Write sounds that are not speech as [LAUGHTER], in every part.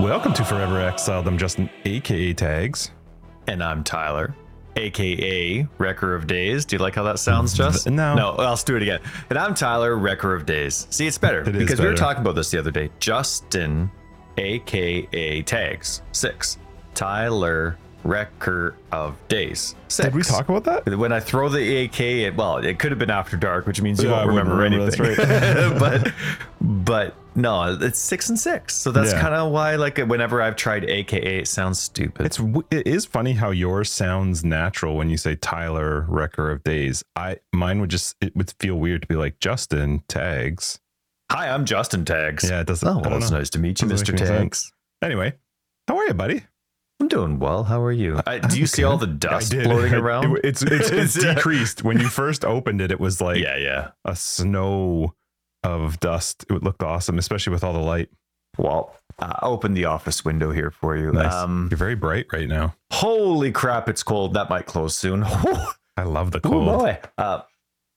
Welcome to Forever Exiled. I'm Justin, aka Tags. And I'm Tyler, aka Wrecker of Days. Do you like how that sounds, mm-hmm. Justin? No. No, let's do it again. And I'm Tyler, Wrecker of Days. See, it's better It is because we were talking about this the other day. Justin, aka Tags, six. Tyler, Wrecker of Days, six. Did we talk about that? When I throw the AK, it, well, it could have been after dark, which means you Yeah, won't remember, remember, anything. [LAUGHS] [LAUGHS] but, but no, it's six and six. So that's Yeah. kind of why, like, whenever I've tried AKA, it sounds stupid. It's it is funny how yours sounds natural when you say Tyler Wrecker of Days. I mine would just it would feel weird to be like Justin Tags. Hi, I'm Justin Tags. Yeah, it doesn't. Oh, well, it's nice to meet you, Mr. Tags. Anyway, how are you, buddy? I'm doing well. How are you? I, do you see all the dust floating [LAUGHS] around? it- it's it's, it's [LAUGHS] decreased. When you first opened it, it was like yeah, yeah. a snow of dust. It looked awesome, especially with all the light. Well, I opened the office window here for you. Nice. Um, You're very bright right now. holy crap, it's cold. That might close soon. oh [LAUGHS] I love the cold. boy. Uh,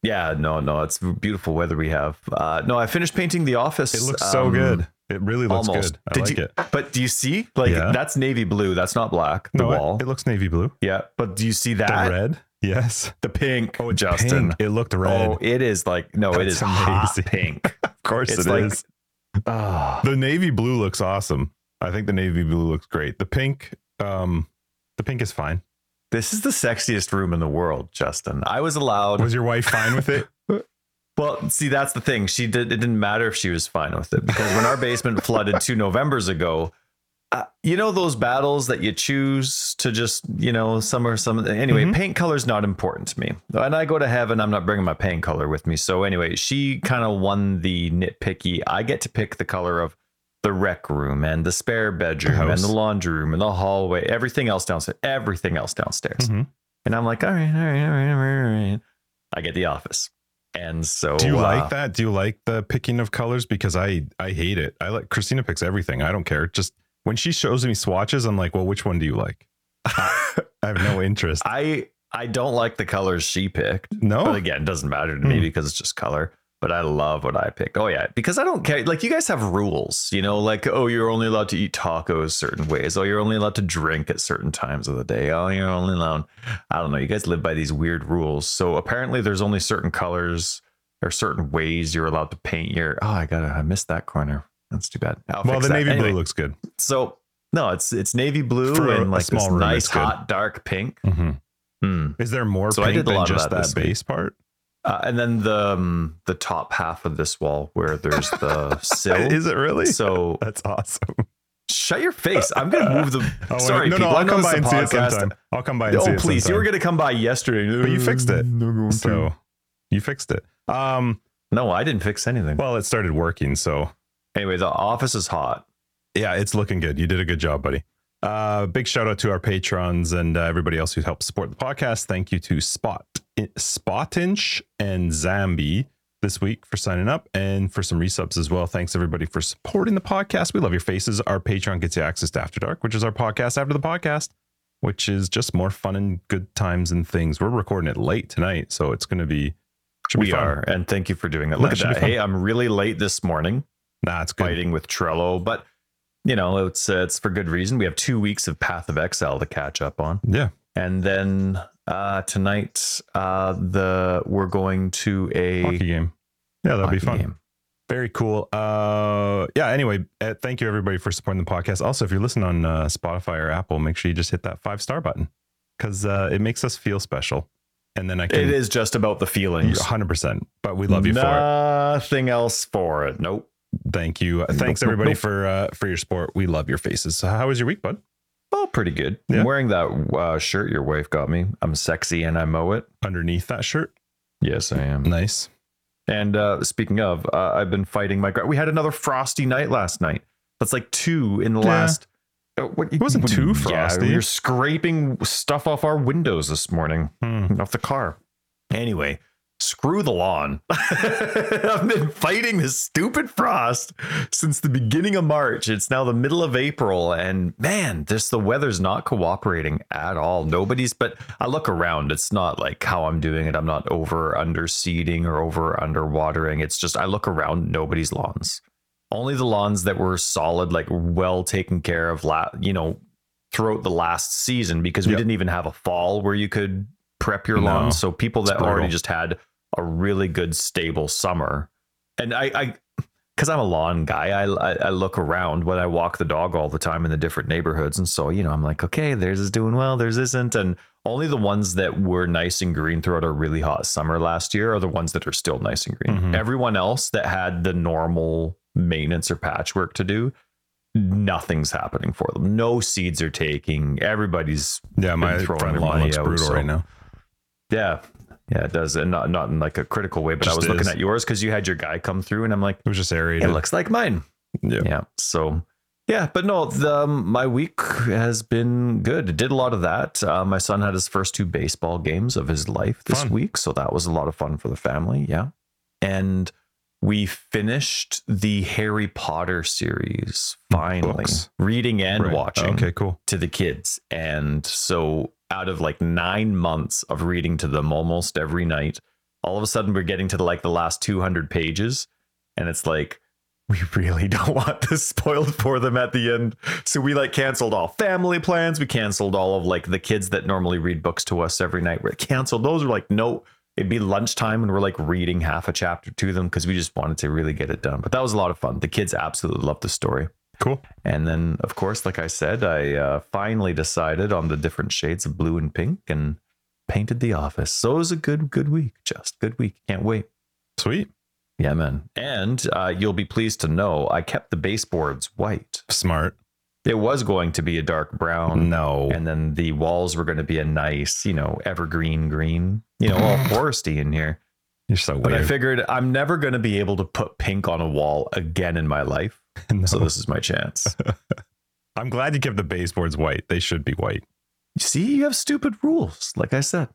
yeah, no, no, it's beautiful weather we have. Uh, no, I finished painting the office. It looks so um, good. It really looks Almost. good. I Did like you, it. But do you see? Like Yeah. that's navy blue. That's not black. The No, wall. It, looks navy blue. yeah, but do you see that? The red. Yes. The pink. Oh, Justin. pink. It looked red. Oh, it is like no, it That's is hot pink. [LAUGHS] of course It's it like is. Ah. The navy blue looks awesome. I think the navy blue looks great. The pink, um, the pink is fine. This is the sexiest room in the world, Justin. I was allowed. Was your wife fine with it? Well, see, that's the thing. She did. It didn't matter if she was fine with it because when our basement [LAUGHS] flooded two Novembers ago, uh, you know those battles that you choose to just, you know, some or some. Anyway, Mhm. paint color's not important to me. And I go to heaven, I'm not bringing my paint color with me. So anyway, she kind of won the nitpicky. I get to pick the color of the rec room and the spare bedroom and the laundry room and the hallway, everything else downstairs, everything else downstairs. Mhm. And I'm like, all right, all right, all right, all right. I get the office. And so Do you uh, like that? Do you like the picking of colors? Because I I hate it. I like Christina picks everything. I don't care. Just when she shows me swatches, I'm like, well, which one do you like? I have no interest. [LAUGHS] I I don't like the colors she picked. No. But again, it doesn't matter to me Hmm. because it's just color. But I love what I picked. Oh yeah, because I don't care. Like you guys have rules, you know, like oh you're only allowed to eat tacos certain ways. Oh you're only allowed to drink at certain times of the day. Oh you're only allowed. I don't know. You guys live by these weird rules. So apparently there's only certain colors or certain ways you're allowed to paint your. Oh I gotta I missed that corner. That's too bad. I'll well, the that. navy Anyway, blue looks good. So no, it's it's navy blue For and like small this room, nice hot dark pink. hmm Hmm. Is there more So I pink did a than just that that, base part? Uh, and then the um, the top half of this wall where there's the [LAUGHS] sill. Is it really? So [LAUGHS] That's awesome. shut your face. I'm gonna move the. [LAUGHS] Oh. Sorry, no, people. no, I I'll come by and a see it sometime. I'll come by and see Oh it please, you were gonna come by yesterday. But you fixed it. So you fixed it. Um, no, I didn't fix anything. well, it started working, so Anyway, the office is hot. yeah, it's looking good. You did a good job, buddy. Uh, big shout out to our patrons and uh, everybody else who helped support the podcast. Thank you to Spot, Spotinch and Zambi this week for signing up and for some resubs as well. Thanks everybody for supporting the podcast. We love your faces. Our Patreon gets you access to After Dark, which is our podcast after the podcast, which is just more fun and good times and things. We're recording it late tonight, so it's going to be. Should We fun. are, and thank you for doing that. Look at that. Hey, I'm really late this morning. Nah, it's good. fighting with Trello, but you know it's uh, it's for good reason. We have two weeks of Path of Exile to catch up on, Yeah. and then uh, tonight uh, the we're going to a Hockey game. Yeah, that'll be fun. game. Very cool. Uh, yeah. Anyway, uh, thank you everybody for supporting the podcast. Also, if you're listening on uh, Spotify or Apple, make sure you just hit that five star button because uh, it makes us feel special. And then I can. It is just about the feelings. 100. percent But we love you for it. Nothing else for it. Nope. Thank you. Thanks nope, everybody nope. for uh, for your support. We love your faces. So how was your week, bud? Oh, pretty good. Yeah. I'm wearing that uh, shirt your wife got me. I'm sexy and I mow it. Underneath that shirt, Yes, I am. nice. And uh, speaking of, uh, I've been fighting my. We had another frosty night last night. That's like two in the Yeah. last. Uh, what, It wasn't too Yeah, frosty. we were scraping stuff off our windows this morning, Hmm. off the car. Anyway, screw the lawn. [LAUGHS] I've been fighting this stupid frost since the beginning of March. It's now the middle of April, and man, this the weather's not cooperating at all. Nobody's, but I look around. It's not like how I'm doing it. I'm not over under seeding or over under watering. It's just I look around. Nobody's lawns. only the lawns that were solid, like well taken care of, la- you know, throughout the last season because we Yep. didn't even have a fall where you could prep your No. lawn. So people that already just had a really good stable summer, and I, I, because I'm a lawn guy, I, I I look around when I walk the dog all the time in the different neighborhoods, and so you know I'm like, okay, theirs is doing well, theirs isn't, and only the ones that were nice and green throughout a really hot summer last year are the ones that are still nice and green. Mhm. Everyone else that had the normal maintenance or patchwork to do, nothing's happening for them. No seeds are taking. Everybody's Yeah, my front lawn looks out, brutal so- right now. yeah. Yeah, it does, and not not in like a critical way. But I Just was looking at yours because you had your guy come through, and I'm like, It was just it looks like mine. yeah. Yeah. So yeah, but no, the, um, my week has been good. Did a lot of that. Uh, my son had his first two baseball games of his life this Fun. week, so that was a lot of fun for the family. Yeah, and we finished the Harry Potter series finally, Books. reading and Right. watching Okay, cool. to the kids. And so out of like nine months of reading to them almost every night, all of a sudden we're getting to the, like the last 200 pages. And it's like, we really [LAUGHS] don't want this spoiled for them at the end. So we like canceled all family plans. We canceled all of like the kids that normally read books to us every night. We canceled those. We're like, no, it'd be lunchtime and we're like reading half a chapter to them because we just wanted to really get it done. But that was a lot of fun. The kids absolutely loved the story. Cool. And then, of course, like I said, I uh, finally decided on the different shades of blue and pink and painted the office. So it was a good, good week. Just good week. Can't wait. Sweet. Yeah, man. And uh, you'll be pleased to know I kept the baseboards white. Smart. It was going to be a dark brown. No. And then the walls were going to be a nice, you know, evergreen green, you know, all [LAUGHS] foresty in here. You're so But I figured I'm never going to be able to put pink on a wall again in my life. [LAUGHS] No. So this is my chance. [LAUGHS] I'm glad you kept the baseboards white. They should be white. See, you have stupid rules, like I said.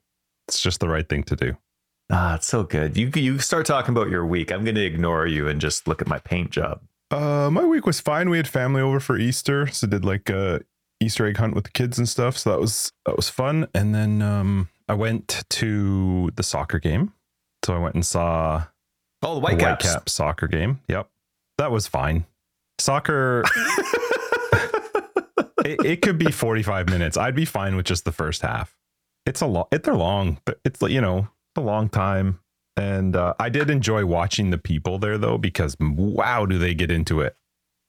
It's just the right thing to do. Ah, it's so good. You you start talking about your week. I'm going to ignore you and just look at my paint job. Uh, my week was fine. We had family over for Easter, so did like a Easter egg hunt with the kids and stuff. So that was that was fun. And then um, I went to the soccer game. So I went and saw Oh, the Whitecaps. soccer game. Yep, that was fine. Soccer. [LAUGHS] it, it could be 45 minutes. I'd be fine with just the first half. It's a long. It, they're long, but it's you know a long time. And uh, I did enjoy watching the people there though, because wow, do they get into it?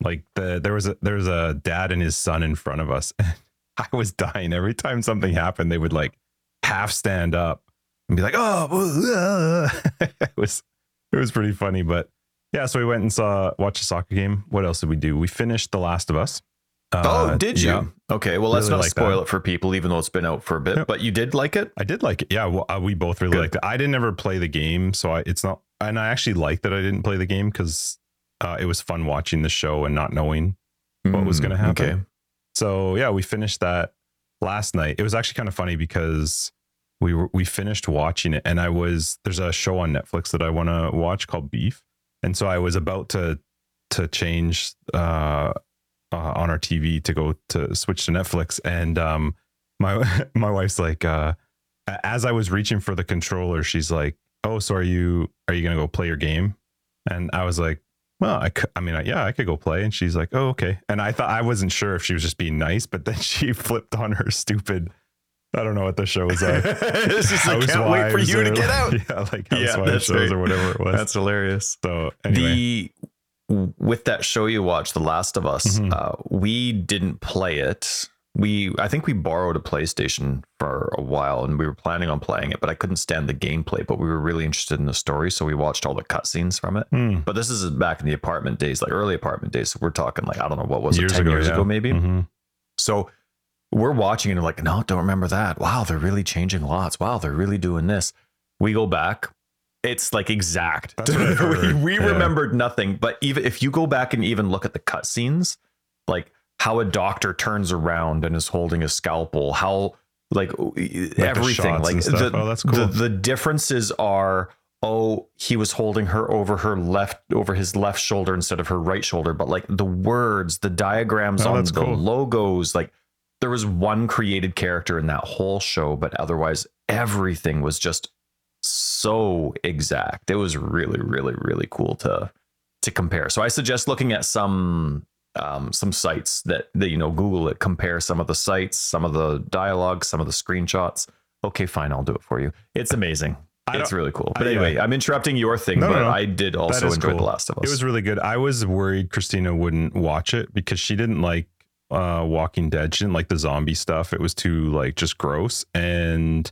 Like the there was a there was a dad and his son in front of us. [LAUGHS] I was dying every time something happened. They would like half stand up and be like, "Oh," [LAUGHS] it was it was pretty funny. But yeah, so we went and saw watched a soccer game. What else did we do? We finished The Last of Us. oh, Uh, did you? yeah. Okay, well, let's Really not like spoil that. it for people, even though it's been out for a bit. Yep. But you did like it. I did like it. Yeah, well, uh, we both really Good. liked it. I didn't ever play the game, so I, it's not. And I actually like that I didn't play the game because uh, it was fun watching the show and not knowing what was Mm, going to happen. Okay. So yeah, we finished that last night. It was actually kind of funny because we were we finished watching it, and I was there's a show on Netflix that I want to watch called Beef, and so I was about to to change uh, uh on our TV to go to switch to Netflix, and um my [LAUGHS] my wife's like uh as I was reaching for the controller, she's like, "Oh, so are you are you gonna go play your game?" And I was like, "Well, I, I mean, yeah, I could go play." And she's like, "Oh, okay." And I thought I wasn't sure if she was just being nice, but then [LAUGHS] she flipped on her stupid. I don't know what the show was. Uh, [LAUGHS] it's just I can't wait for you to get like- out. [LAUGHS] Yeah, like Yeah, housewives that's shows right. or whatever it was. That's hilarious. so anyway, The with that show you watched, The Last of Us, Mhm. uh, we didn't play it. We I think we borrowed a PlayStation for a while, and we were planning on playing it, but I couldn't stand the gameplay. But we were really interested in the story, so we watched all the cutscenes from it. Hmm. But this is back in the apartment days, like early apartment days. So we're talking like I don't know what was Years it, ten ago, years yeah. ago maybe. Mhm. So we're watching and we're like, no, don't remember that. Wow, they're really changing lots. Wow, they're really doing this. We go back. It's like exact. That's what I've [LAUGHS] we we Yeah. remembered nothing. But even if you go back and even look at the cutscenes, like how a doctor turns around and is holding a scalpel, how like, everything, shots like the, Oh, that's the cool. the differences are oh he was holding her over her left over his left shoulder instead of her right shoulder but like the words the diagrams Oh, on the cool. logos like there was one created character in that whole show but otherwise everything was just so exact it was really really really cool to to compare. So I suggest looking at some um, some sites that that you know Google it, compare some of the sites, some of the dialogue, some of the screenshots. Okay, fine, I'll do it for you. It's amazing. It's really cool. I- But anyway, I'm interrupting your thing, No, no, but no. I did also enjoy cool. The Last of Us. It was really good. I was worried Christina wouldn't watch it because she didn't like uh Walking Dead. She didn't like the zombie stuff. It was too like just gross. And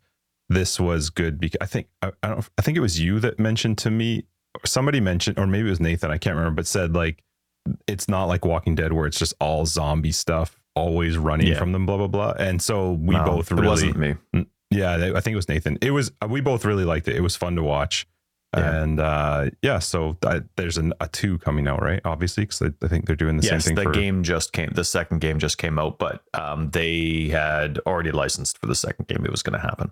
this was good because I think I, I don't I think it was you that mentioned to me or somebody mentioned or maybe it was Nathan, I can't remember, but said like it's not like Walking Dead where it's just all zombie stuff always running Yeah. from them, blah blah blah. And so we No, both it really wasn't me. yeah, I think it was Nathan. It was we both really liked it. It was fun to watch, Yeah. and uh, yeah. So I, there's an, a two coming out, right? Obviously, because I, I think they're doing the yes, same the thing for. game just came. The second game just came out, but um, they had already licensed for the second game. It was going to happen.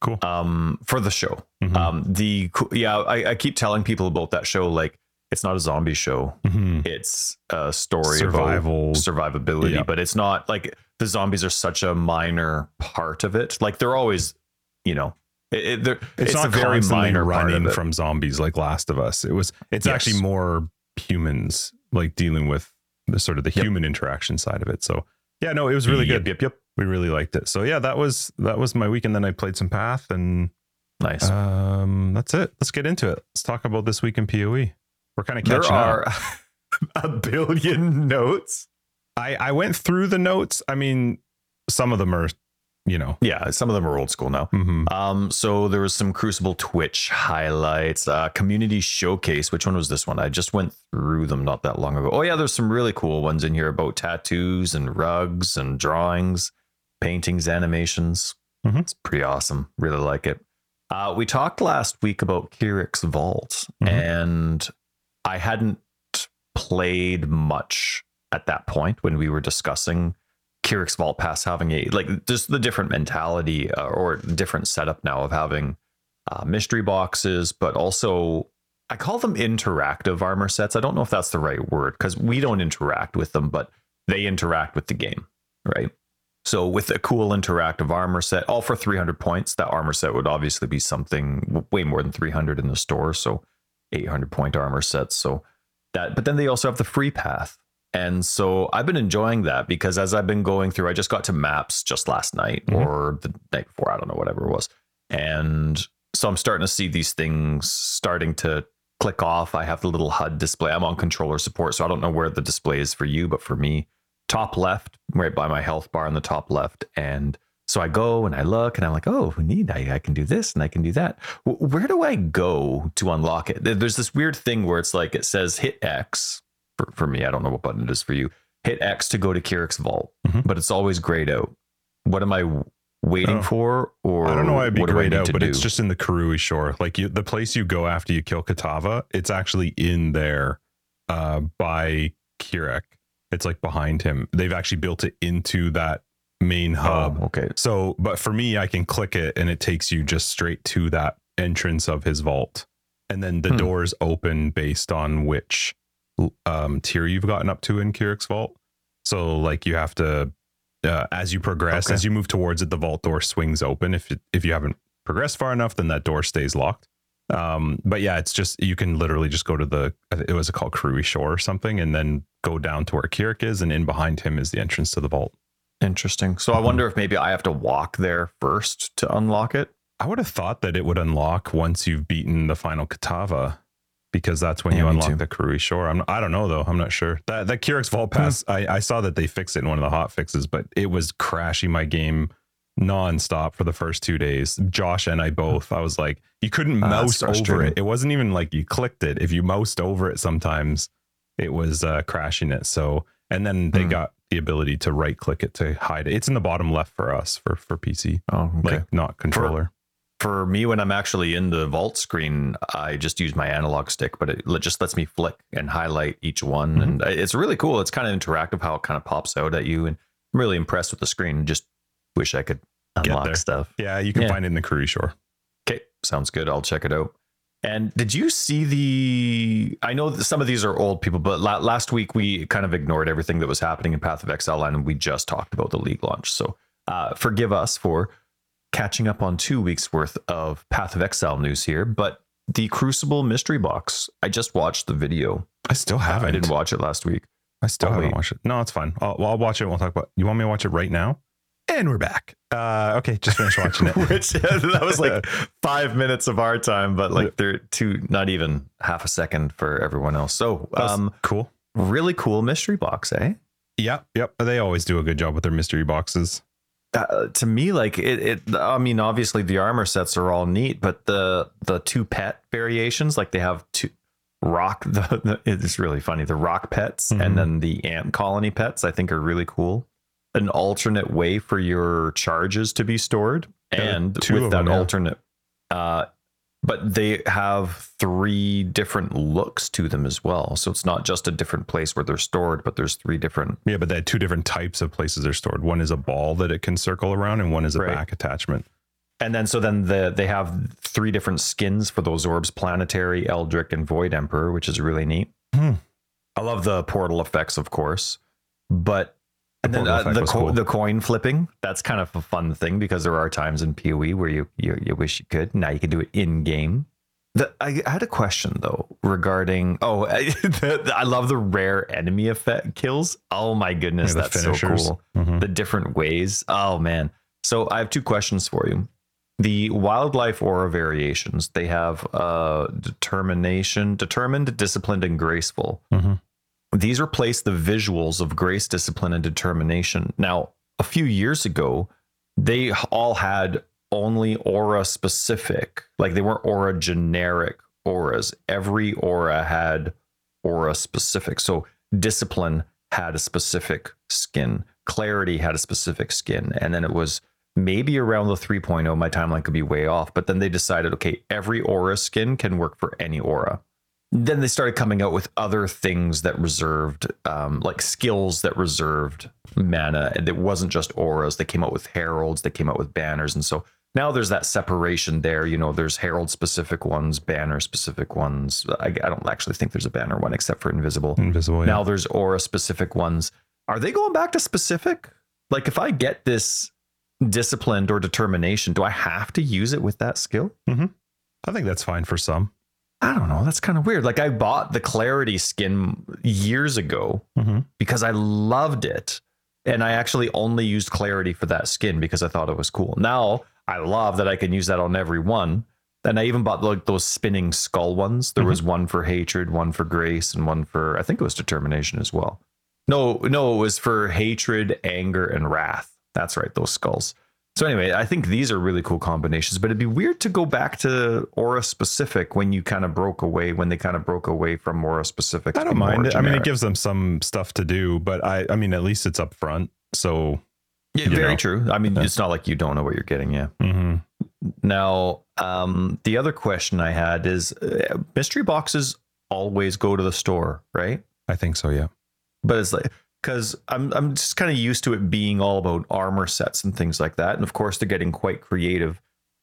Cool. Um, for the show. Mhm. Um, the yeah, I, I keep telling people about that show. Like, it's not a zombie show. Mhm. It's a story Survival. survivability, Yeah. but it's not like the zombies are such a minor part of it. Like they're always, you know, it, it, they're, It's, it's, not a very minor running part of it. from zombies like Last of Us. It was. It's Yes. actually more humans like dealing with the sort of the Yep. human interaction side of it. So yeah, no, it was really Yep, good. Yep, yep. We really liked it. So yeah, that was that was my week, and then I played some Path, and Nice. um, that's it. Let's get into it. Let's talk about this week in Poe. We're kind of there catching up. are [LAUGHS] a billion [LAUGHS] notes. I I went through the notes. I mean, some of them are, you know. Yeah, some of them are old school now. mhm. Um, so there was some Crucible Twitch highlights, uh, community showcase. Which one was this one? I just went through them not that long ago. Oh yeah, there's some really cool ones in here about tattoos and rugs and drawings, paintings, animations. Mhm. It's pretty awesome. Really like it. Uh, we talked last week about Kirac's Vault, Mhm. and I hadn't played much at that point when we were discussing Kirac's Vault Pass having a like just the different mentality uh, or different setup now of having uh, mystery boxes, but also I call them interactive armor sets. I don't know if that's the right word because we don't interact with them, but they interact with the game, right? So with a cool interactive armor set, all for 300 points, that armor set would obviously be something way more than 300 in the store. So 800 point armor sets. So that, but then they also have the free path. And so I've been enjoying that because as I've been going through, I just got to maps just last night Mhm. or the night before, I don't know, whatever it was. And so I'm starting to see these things starting to click off. I have the little HUD display. I'm on controller support, so I don't know where the display is for you, but for me, top left, right by my health bar on the top left. And so I go and I look and I'm like, oh, neat. I, I can do this and I can do that. W- Where do I go to unlock it? There's this weird thing where it's like it says hit X for, for me. I don't know what button it is for you. Hit X to go to Kirac's vault, Mhm. but it's always grayed out. What am I waiting Oh. for? Or I don't know why it'd be what do I grayed out, but do? it's just in the Karui shore. Like you, the place you go after you kill Kitava, it's actually in there uh, by Kirac. It's like behind him. They've actually built it into that main hub. Oh, okay. So, but for me, I can click it and it takes you just straight to that entrance of his vault. And then the Hmm. doors open based on which um, tier you've gotten up to in Kirac's vault. So, like, you have to, uh, as you progress, Okay. as you move towards it, the vault door swings open. If, it, if you haven't progressed far enough, then that door stays locked. Um, but yeah, it's just, you can literally just go to the, I think it was called Karui Shore or something, and then go down to where Kirac is. And in behind him is the entrance to the vault. Interesting. So I Mm-hmm. wonder if maybe I have to walk there first to unlock it. I would have thought that it would unlock once you've beaten the final Kitava, because that's when Yeah, you unlock the Karui Shore. I'm, I don't know though. I'm not sure. That that Kirac's Vault Hmm. Pass, I, I saw that they fixed it in one of the hot fixes, but it was crashing my game nonstop for the first two days. Josh and I both. I was like, you couldn't that's mouse over it. It wasn't even like you clicked it. If you moused over it, sometimes it was uh, crashing it. So, and then they Hmm. got the ability to right click it to hide it. It's in the bottom left for us for for PC, Oh, okay. like not controller. For me, when I'm actually in the vault screen, I just use my analog stick, but it just lets me flick and highlight each one. Mhm. And it's really cool. It's kind of interactive how it kind of pops out at you. And I'm really impressed with the screen. Just wish I could unlock stuff. Yeah, you can Yeah. find it in the Karui Shore. Okay, sounds good. I'll check it out. And did you see the? I know that some of these are old people, but la- last week we kind of ignored everything that was happening in Path of Exile, and we just talked about the league launch. So uh, forgive us for catching up on two weeks worth of Path of Exile news here. But the Crucible mystery box. I just watched the video. I still haven't. I didn't watch it last week. I still I'll haven't wait. watched it. No, it's fine. I'll, well, I'll watch it. and We'll talk about. You want me to watch it right now? And we're back. Uh, okay, just finished [LAUGHS] watching it. Which that was like [LAUGHS] five minutes of our time, but like they're two, not even half a second for everyone else. So, um, cool. really cool mystery box, eh? Yep, yep. They always do a good job with their mystery boxes. Uh, to me like it, it i mean obviously the armor sets are all neat but the the two pet variations like they have two rock [LAUGHS] the, the it's really funny the rock pets Mhm. and then the ant colony pets i think are really cool an alternate way for your charges to be stored Yeah, and two with that alternate uh but they have three different looks to them as well so it's not just a different place where they're stored but there's three different Yeah, but they had two different types of places they're stored. One is a ball that it can circle around, and one is a Right. back attachment. And then so then the they have three different skins for those orbs: planetary, Eldritch, and Void Emperor, which is really neat. Hmm. I love the portal effects, of course, but and then uh, the co- cool. the coin flipping. That's kind of a fun thing because there are times in Poe where you you, you wish you could. Now you can do it in game. The, I, had a question though regarding oh [LAUGHS] I, the, I love the rare enemy effect kills. Oh my goodness, Yeah, the that's so finishers. cool Mhm. the different ways. Oh man. So I have two questions for you. The wildlife aura variations, they have uh determination, determined, disciplined, and graceful. Mhm. These replace the visuals of grace, discipline, and determination. Now, a few years ago, they all had only aura specific, like they weren't aura generic auras. Every aura had aura specific. So discipline had a specific skin, clarity had a specific skin, and then it was maybe around the 3.0 my timeline could be way off but then they decided okay every aura skin can work for any aura then they started coming out with other things that reserved um, like skills that reserved mana and it wasn't just auras they came out with heralds they came out with banners and so now there's that separation there you know there's herald specific ones banner specific ones I, I don't actually think there's a banner one except for invisible Invisible. yeah. now there's aura specific ones. Are they going back to specific? Like if I get this disciplined or determination, do I have to use it with that skill? I think that's fine for some. I don't know. That's kind of weird. Like I bought the clarity skin years ago Mm-hmm. because I loved it. And I actually only used clarity for that skin because I thought it was cool. Now I love that I can use that on every one. And I even bought like those spinning skull ones. There was one for hatred, one for grace, and one for I think it was determination as well. No, no, it was for hatred, anger, and wrath. That's right, those skulls. So anyway, I think these are really cool combinations, but it'd be weird to go back to aura specific when you kind of broke away when they kind of broke away from aura specific. I don't mind it. I mean, it gives them some stuff to do, but I, I mean, at least it's up front. So, Yeah, very know. true. I mean, Yeah. it's not like you don't know what you're getting. Yeah. mhm. Now, um, the other question I had is uh, mystery boxes always go to the store, right? I think so. Yeah. But it's like because I'm I'm just kind of used to it being all about armor sets and things like that, and of course they're getting quite creative.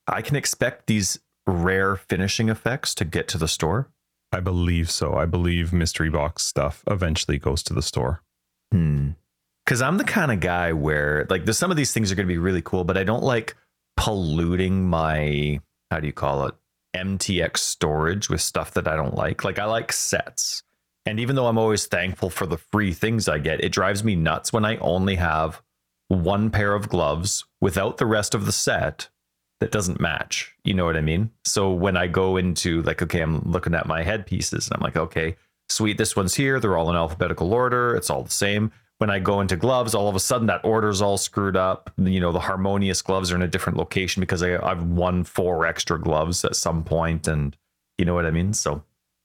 I can expect these rare finishing effects to get to the store. I believe so. I believe mystery box stuff eventually goes to the store. Hmm. Because I'm the kind of guy where like there's some of these things are going to be really cool, but I don't like polluting my how do you call it MTX storage with stuff that I don't like. Like I like sets, and even though I'm always thankful for the free things I get, it drives me nuts when I only have one pair of gloves without the rest of the set that doesn't match. You know what I mean? So when I go into like, okay, I'm looking at my headpieces and I'm like, okay, sweet, this one's here. They're all in alphabetical order. It's all the same. When I go into gloves, all of a sudden that order's all screwed up. You know, the harmonious gloves are in a different location because I, I've won four extra gloves at some point, and you know what I mean. So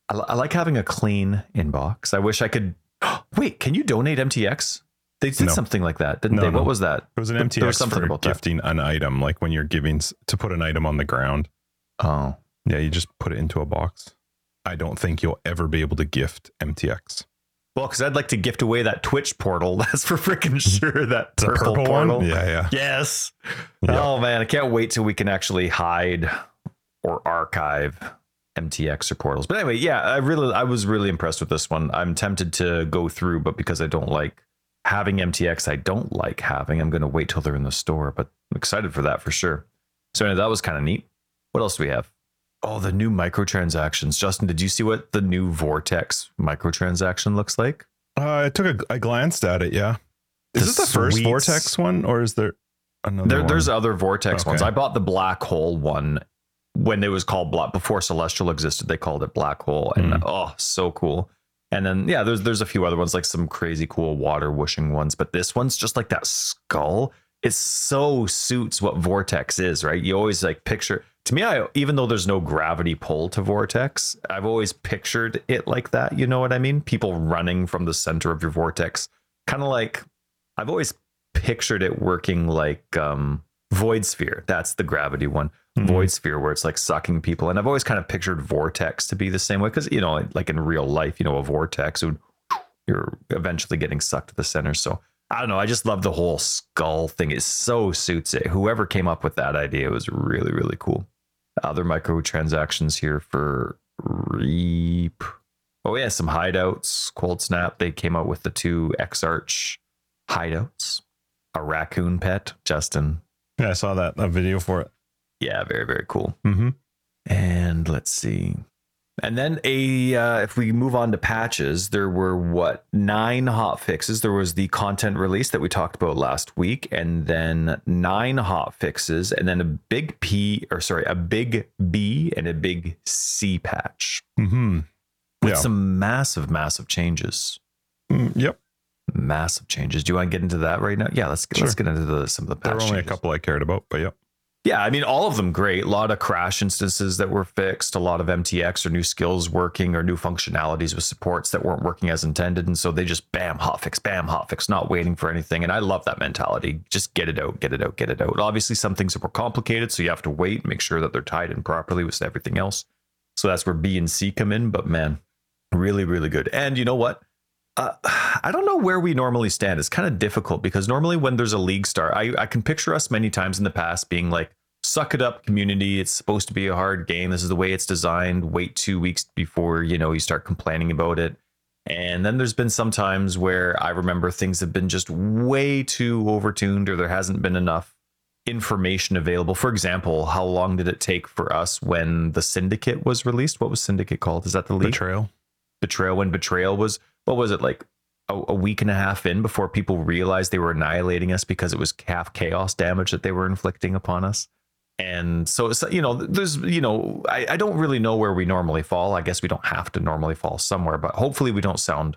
I, I like having a clean inbox. I wish I could. [GASPS] Wait, can you donate MTX? They did No. something like that, didn't No, they? no. What was that? It was an MTX there was something for about that. gifting an item, like when you're giving to put an item on the ground. Oh, Yeah, you just put it into a box. I don't think you'll ever be able to gift MTX. well, because I'd like to gift away that Twitch portal. [LAUGHS] That's for freaking sure. That purple, purple portal. one. Yeah, yeah. Yes. Yeah. Oh man, I can't wait till we can actually hide or archive MTX or portals. But anyway, yeah, I really I was really impressed with this one. I'm tempted to go through, but because I don't like having MTX, I don't like having. I'm gonna wait till they're in the store, but I'm excited for that for sure. So anyway, that was kind of neat. What else do we have? Oh, the new microtransactions. Justin, did you see what the new Vortex microtransaction looks like? Uh, I took a, I glanced at it. Yeah. Is The this the first Vortex one, or is there another There, one? there's other Vortex Okay. ones. I bought the black hole one when it was called black before Celestial existed. They called it black hole, and Mm. oh, so cool. And then yeah, there's there's a few other ones like some crazy cool water whooshing ones, but this one's just like that skull. It so suits what Vortex is, right? You always like picture. To me, I even though there's no gravity pull to Vortex, I've always pictured it like that. You know what I mean? People running from the center of your vortex, kind of like I've always pictured it working like um void sphere that's the gravity one Mhm. void sphere where it's like sucking people and i've always kind of pictured vortex to be the same way because you know like in real life you know a vortex would you're eventually getting sucked to the center. So i don't know i just love the whole skull thing. It so suits it. Whoever came up with that idea was really really cool. Other microtransactions here for reap. Oh yeah some hideouts. Cold snap they came out with the two x arch hideouts. A raccoon pet justin. Yeah, I saw that a video for it. Yeah very very cool Mm-hmm. and let's see and then a uh, if we move on to patches there were what nine hot fixes there was the content release that we talked about last week and then nine hot fixes and then a big p or sorry a big b and a big c patch Mm-hmm. with Yeah. some massive massive changes Mm, yep. massive changes do you want to get into that right now yeah let's let's get into the, some of the patch There were only a couple I cared about, but yep. Yeah, I mean, all of them great. A lot of crash instances that were fixed, a lot of MTX or new skills working or new functionalities with supports that weren't working as intended. And so they just bam, hotfix, bam, hotfix, not waiting for anything. And I love that mentality. Just get it out, get it out, get it out. Obviously, some things are more complicated. So you have to wait, make sure that they're tied in properly with everything else. So that's where B and C come in. But man, really, really good. And you know what? Uh, I don't know where we normally stand. It's kind of difficult because normally when there's a league start, I, I can picture us many times in the past being like, suck it up, community. It's supposed to be a hard game. This is the way it's designed. Wait two weeks before, you know, you start complaining about it. And then there's been some times where I remember things have been just way too overtuned or there hasn't been enough information available. For example, how long did it take for us when the Syndicate was released? What was Syndicate called? Is that the league? Betrayal. betrayal when betrayal was what was it like a, a week and a half in before people realized they were annihilating us because it was half chaos damage that they were inflicting upon us? And so it's you know there's you know I, I don't really know where we normally fall. I guess we don't have to normally fall somewhere but hopefully we don't sound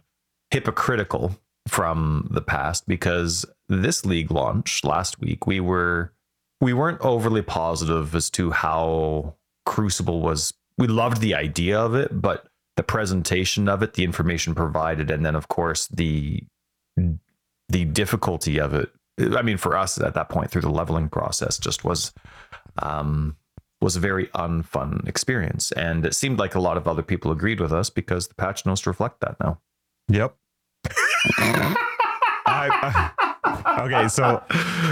hypocritical from the past because this league launch last week. We were we weren't overly positive as to how crucible was we loved the idea of it but the presentation of it the information provided and then of course the the difficulty of it i mean for us at that point through the leveling process just was um was a very unfun experience and it seemed like a lot of other people agreed with us because the patch notes reflect that now Yep. [LAUGHS] I, I- okay, so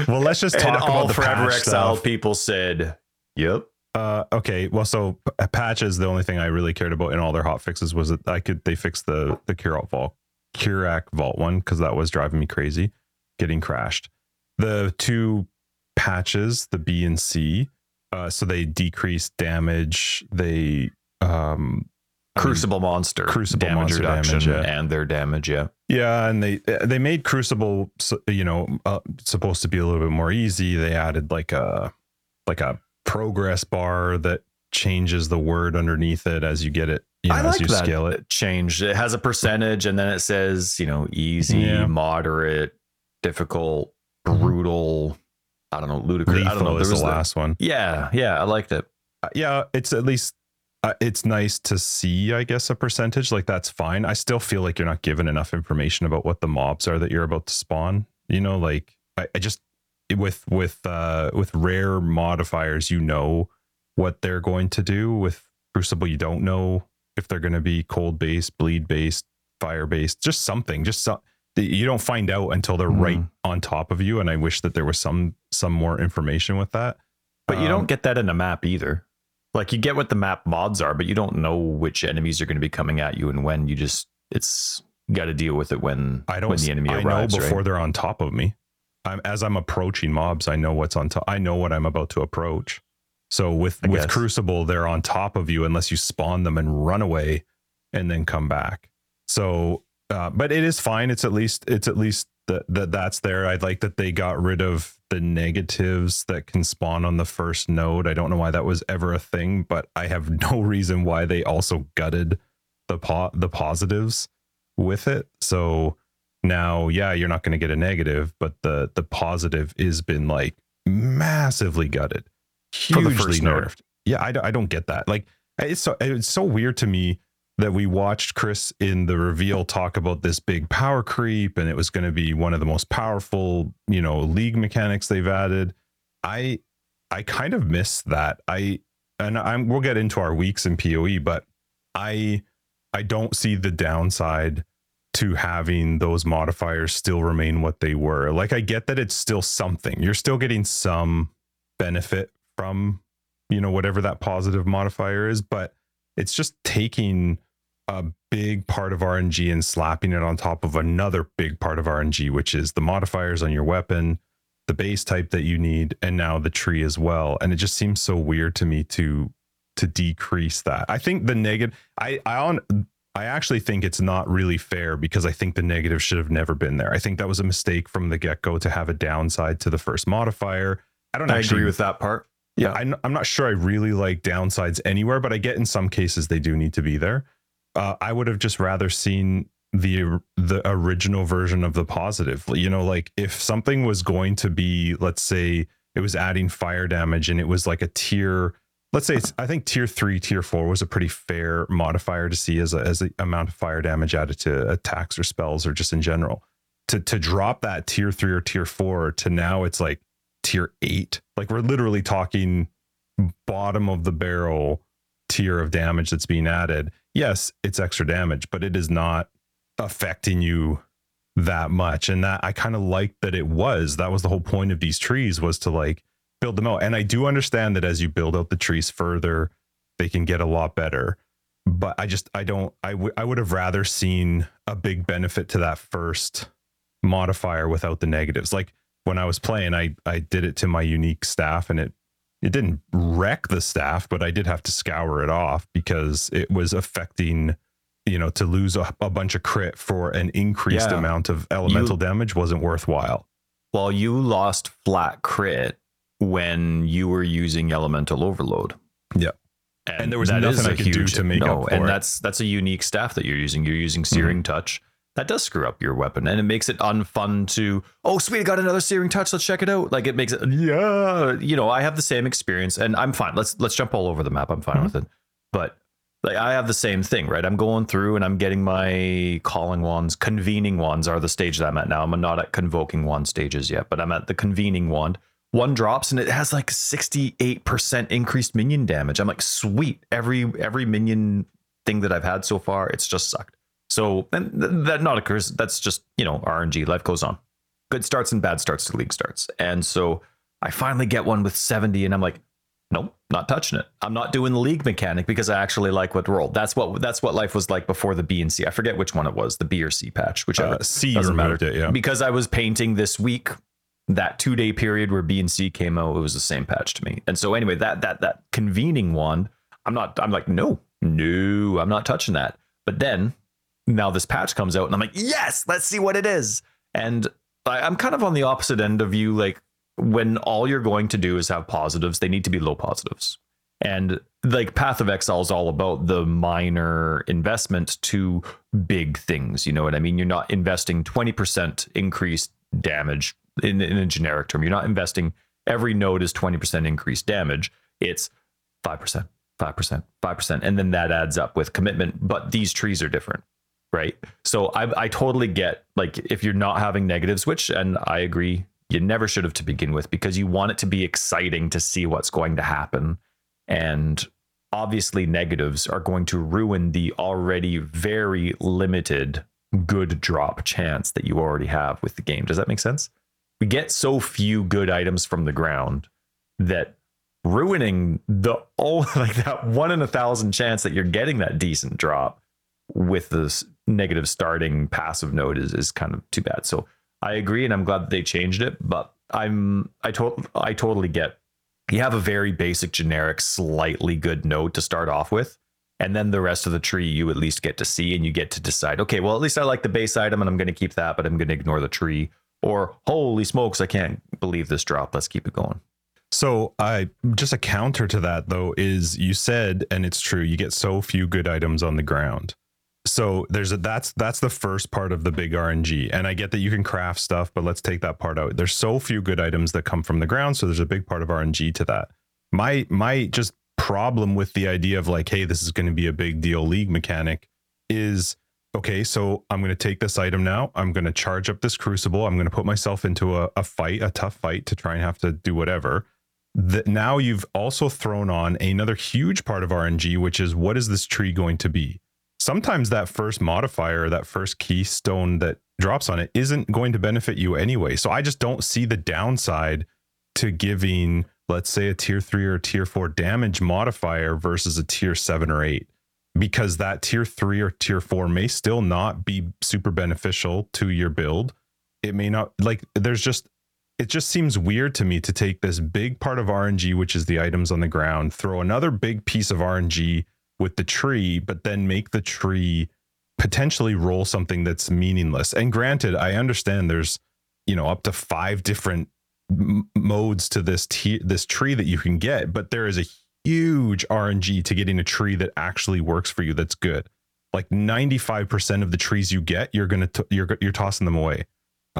well, let's just talk and about all the forever patch exile stuff. people said yep Uh, okay, well, so p- patches. The only thing I really cared about in all their hot fixes was that I could they fixed the the Kirac Vault, Kirac Vault one because that was driving me crazy, getting crashed. The two patches, the B and C, uh, so they decreased damage. They um, I mean, crucible monster Crucible damage monster reduction damage, yeah. and their damage yeah Yeah, and they they made Crucible, you know, uh, supposed to be a little bit more easy. They added like a like a progress bar that changes the word underneath it as you get it, you know, I as like you that scale it. change. It has a percentage, and then it says, you know, easy, Yeah. moderate, difficult, brutal. I don't know, ludicrous. I don't know. Lethal is There the was the- last one. Yeah, yeah, I liked it. Uh, yeah, it's at least uh, it's nice to see, I guess, a percentage like that's fine. I still feel like you're not given enough information about what the mobs are that you're about to spawn. You know, like I, I just with with uh with rare modifiers, you know what they're going to do. With Crucible, you don't know if they're going to be cold based, bleed based, fire based, just something, just some. You don't find out until they're right Mhm. on top of you, and I wish that there was some some more information with that. But you Um, don't get that in a map either. Like you get what the map mods are, but you don't know which enemies are going to be coming at you and when. You just it's got to deal with it when I don't. when the enemy I arrives. know before right? they're on top of me. I'm as I'm approaching mobs. I know what's on top. I know what I'm about to approach. So with I with guess. Crucible, they're on top of you unless you spawn them and run away, and then come back. So, uh, but it is fine. It's at least it's at least that that that's there. I'd like that they got rid of the negatives that can spawn on the first node. I don't know why that was ever a thing, but I have [LAUGHS] no reason why they also gutted the po- the positives with it. So now, yeah, you're not going to get a negative, but the the positive is been like massively gutted, hugely nerfed. Yeah, I, don't- I don't get that. Like it's so it's so weird to me that we watched Chris in the reveal talk about this big power creep and it was going to be one of the most powerful, you know, league mechanics they've added. I I kind of miss that. I and I'm we'll get into our weeks in PoE, but I I don't see the downside to having those modifiers still remain what they were. Like I get that it's still something. You're still getting some benefit from, you know, whatever that positive modifier is, but it's just taking a big part of RNG and slapping it on top of another big part of RNG, which is the modifiers on your weapon, the base type that you need, and now the tree as well. And it just seems so weird to me to to decrease that. I think the negative I I on I actually think it's not really fair because I think the negative should have never been there. I think that was a mistake from the get go to have a downside to the first modifier. I don't I actually agree with that part. yeah, I'm, I'm not sure I really like downsides anywhere, but I get in some cases they do need to be there. Uh, I would have just rather seen the the original version of the positive. You know, like if something was going to be, let's say it was adding fire damage and it was like a tier. Let's say it's, I think tier three, tier four was a pretty fair modifier to see as a, as the amount of fire damage added to attacks or spells or just in general. To to drop that tier three or tier four to now it's like tier eight. Like we're literally talking bottom of the barrel tier of damage that's being added. Yes, it's extra damage, but it is not affecting you that much. And that I kind of liked that it was. That was the whole point of these trees was to like build them out. And I do understand that as you build out the trees further, they can get a lot better. But I just I don't I would I would have rather seen a big benefit to that first modifier without the negatives. Like when I was playing, I I did it to my unique staff and it it didn't wreck the staff, but I did have to scour it off because it was affecting, you know, to lose a, a bunch of crit for an increased Yeah. amount of elemental damage wasn't worthwhile. Well, you lost flat crit when you were using elemental overload. Yeah. And there was that nothing is I a could do to make no, up for and it. that's that's a unique staff that you're using. You're using searing touch. That does screw up your weapon, and it makes it unfun to. Oh, sweet! I got another searing touch. Let's check it out. Like it makes it. Yeah, you know, I have the same experience, and I'm fine. Let's let's jump all over the map. I'm fine Mhm. with it. But like I have the same thing, right? I'm going through and I'm getting my calling wands. Convening wands are the stage that I'm at now. I'm not at convoking wand stages yet, but I'm at the convening wand. One drops and it has like 68% increased minion damage. I'm like, sweet. Every every minion thing that I've had so far, it's just sucked. So and th- that not occurs. That's just, you know, RNG. Life goes on. Good starts and bad starts to league starts. And so I finally get one with 70 and I'm like, nope, not touching it. I'm not doing the league mechanic because I actually like what rolled. That's what that's what life was like before the B and C. I forget which one it was, the B or C patch, whichever. Uh, C Doesn't removed matter. it, yeah. Because I was painting this week, that two day period where B and C came out, it was the same patch to me. And so anyway, that that that convening one, I'm not. I'm like, no, no, I'm not touching that. But then now this patch comes out, and I'm like, yes, let's see what it is. And I, I'm kind of on the opposite end of you. Like when all you're going to do is have positives, they need to be low positives. And like Path of Exile is all about the minor investment to big things. You know what I mean? You're not investing 20% increased damage in, in a generic term. You're not investing every node is 20% increased damage. It's 5%, 5%, 5%. And then that adds up with commitment. But these trees are different. Right. So I, I totally get like if you're not having negatives, which, and I agree, you never should have to begin with because you want it to be exciting to see what's going to happen. And obviously, negatives are going to ruin the already very limited good drop chance that you already have with the game. Does that make sense? We get so few good items from the ground that ruining the oh [LAUGHS] like that one in a thousand chance that you're getting that decent drop with this negative starting passive node is, is kind of too bad. So I agree, and I'm glad that they changed it. But I'm I to- I totally get you have a very basic, generic, slightly good node to start off with. And then the rest of the tree you at least get to see and you get to decide, okay, well, at least I like the base item and I'm going to keep that, but I'm going to ignore the tree. Or, holy smokes, I can't believe this drop. Let's keep it going. So I just a counter to that though is you said, and it's true, you get so few good items on the ground. So there's a that's that's the first part of the big RNG. And I get that you can craft stuff, but let's take that part out. There's so few good items that come from the ground. So there's a big part of RNG to that. My my just problem with the idea of like, hey, this is going to be a big deal league mechanic is okay, so I'm going to take this item now. I'm going to charge up this crucible. I'm going to put myself into a, a fight, a tough fight to try and have to do whatever that now you've also thrown on another huge part of RNG, which is what is this tree going to be? Sometimes that first modifier, that first keystone that drops on it isn't going to benefit you anyway. So I just don't see the downside to giving, let's say, a tier three or tier four damage modifier versus a tier seven or eight, because that tier three or tier four may still not be super beneficial to your build. It may not, like, there's just it just seems weird to me to take this big part of RNG, which is the items on the ground, throw another big piece of RNG with the tree, but then make the tree potentially roll something that's meaningless. And granted, I understand there's, you know, up to five different m- modes to this t- this tree that you can get, but there is a huge RNG to getting a tree that actually works for you that's good. Like 95% of the trees you get, you're going to you're you're tossing them away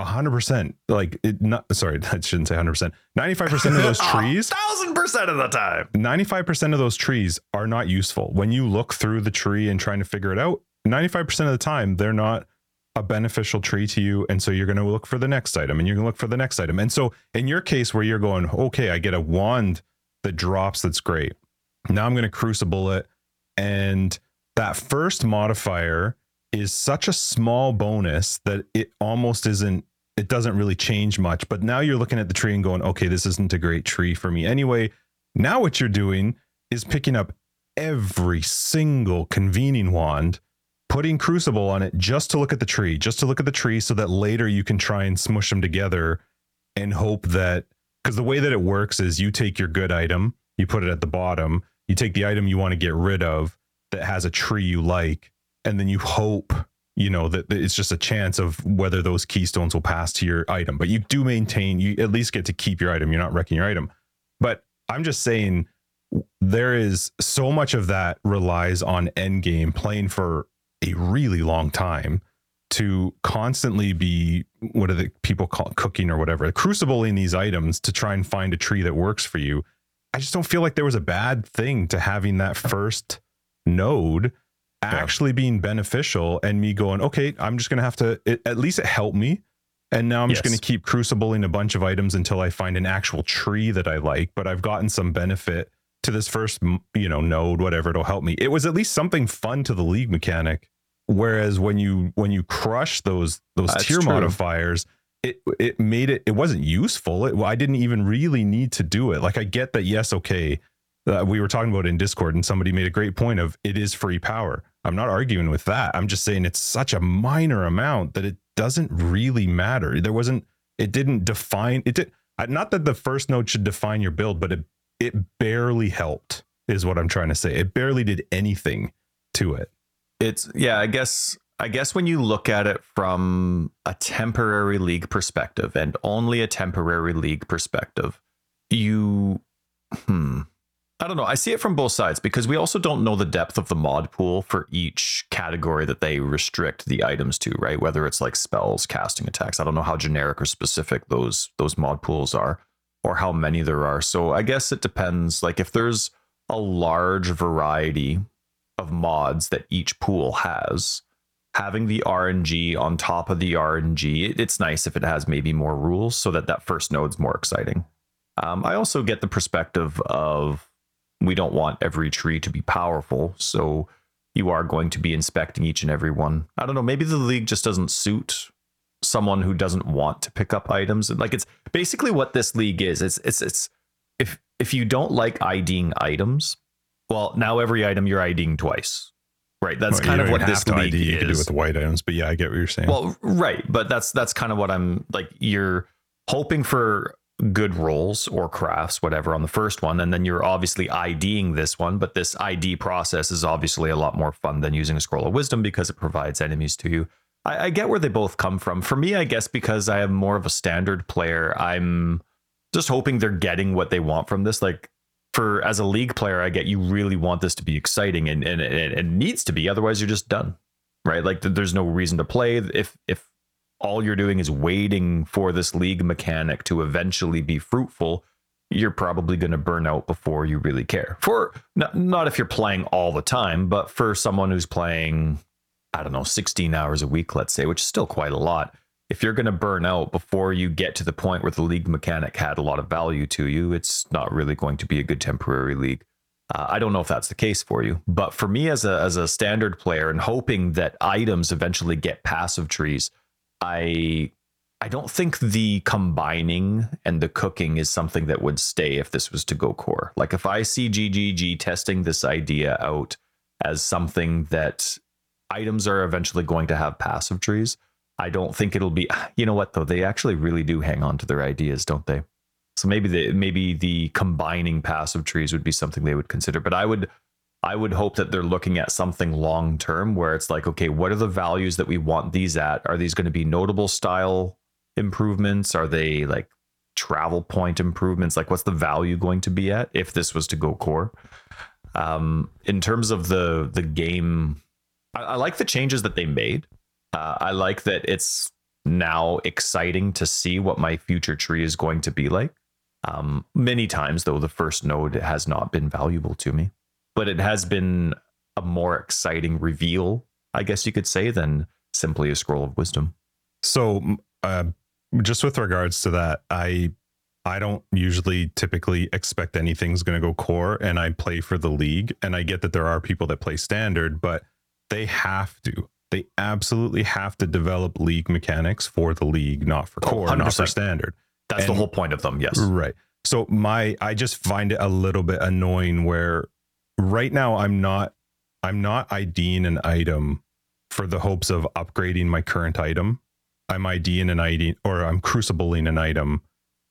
hundred percent. Like it not sorry, [LAUGHS] I shouldn't say hundred percent. Ninety-five percent of those [LAUGHS] trees thousand percent of the time. Ninety-five percent of those trees are not useful. When you look through the tree and trying to figure it out, ninety-five percent of the time they're not a beneficial tree to you. And so you're going to look for the next item and you're going to look for the next item. And so in your case where you're going, okay, I get a wand that drops that's great. Now I'm going to crucible it. And that first modifier is such a small bonus that it almost isn't it doesn't really change much but now you're looking at the tree and going okay this isn't a great tree for me anyway now what you're doing is picking up every single convening wand putting crucible on it just to look at the tree just to look at the tree so that later you can try and smush them together and hope that because the way that it works is you take your good item you put it at the bottom you take the item you want to get rid of that has a tree you like and then you hope you know that it's just a chance of whether those keystones will pass to your item. But you do maintain you at least get to keep your item you're not wrecking your item. But i'm just saying there is so much of that relies on end game playing for a really long time to constantly be what are the people call it, cooking or whatever crucibling these items to try and find a tree that works for you i just don't feel like there was a bad thing to having that first node actually being beneficial and me going, okay, I'm just going to have to, it, at least it helped me. And now I'm yes. just going to keep crucibling a bunch of items until I find an actual tree that I like, but I've gotten some benefit to this first, you know, node, whatever, it'll help me. It was at least something fun to the league mechanic. Whereas when you, when you crush those, those That's tier true. modifiers, it, it made it, it wasn't useful. It, I didn't even really need to do it. Like I get that. Yes. Okay uh, we were talking about in Discord, and somebody made a great point of it is free power. I'm not arguing with that. I'm just saying it's such a minor amount that it doesn't really matter. There wasn't, it didn't define it. Did not that the first node should define your build, but it it barely helped. Is what I'm trying to say. It barely did anything to it. It's yeah. I guess I guess when you look at it from a temporary league perspective and only a temporary league perspective, you hmm I don't know. I see it from both sides because we also don't know the depth of the mod pool for each category that they restrict the items to, right? Whether it's like spells, casting attacks. I don't know how generic or specific those those mod pools are or how many there are. So I guess it depends. Like if there's a large variety of mods that each pool has, having the RNG on top of the RNG, it's nice if it has maybe more rules so that that first node's more exciting. Um, I also get the perspective of we don't want every tree to be powerful. So you are going to be inspecting each and every one. I don't know. Maybe the league just doesn't suit someone who doesn't want to pick up items. Like it's basically what this league is. It's it's it's if if you don't like IDing items, well, now every item you're IDing twice. Right. That's well, kind of what this league ID, is. You can do with the white items, but yeah, I get what you're saying. Well, right, but that's that's kind of what I'm like. You're hoping for good rolls or crafts, whatever, on the first one, and then you're obviously IDing this one. But this ID process is obviously a lot more fun than using a scroll of wisdom because it provides enemies to you. I, I get where they both come from. For me, I guess because I am more of a standard player, I'm just hoping they're getting what they want from this. Like for as a league player, I get you really want this to be exciting and and, and it needs to be. Otherwise, you're just done, right? Like there's no reason to play if if all you're doing is waiting for this league mechanic to eventually be fruitful. You're probably going to burn out before you really care. For not, not if you're playing all the time, but for someone who's playing, I don't know, 16 hours a week, let's say, which is still quite a lot if you're going to burn out before you get to the point where the league mechanic had a lot of value to you, it's not really going to be a good temporary league. Uh, I don't know if that's the case for you, but for me as a as a standard player and hoping that items eventually get passive trees, I I don't think the combining and the cooking is something that would stay if this was to go core. Like if I see GGG testing this idea out as something that items are eventually going to have passive trees, I don't think it'll be. You know what though? They actually really do hang on to their ideas, don't they? So maybe the maybe the combining passive trees would be something they would consider. But I would I would hope that they're looking at something long term where it's like, okay, what are the values that we want these at? Are these going to be notable style improvements? Are they like travel point improvements? Like, what's the value going to be at if this was to go core? Um, in terms of the the game, I, I like the changes that they made. Uh, I like that it's now exciting to see what my future tree is going to be like. Um, many times, though, the first node has not been valuable to me, but it has been a more exciting reveal, I guess you could say, than simply a scroll of wisdom. So, uh, just with regards to that, I I don't usually typically expect anything's going to go core, and I play for the league, and I get that there are people that play standard, but they have to they absolutely have to develop league mechanics for the league, not for oh, core, 100%. not for standard. That's and, the whole point of them. Yes. Right. So my I just find it a little bit annoying where right now I'm not I'm not IDing an item for the hopes of upgrading my current item. I'm IDing an item or I'm crucibling an item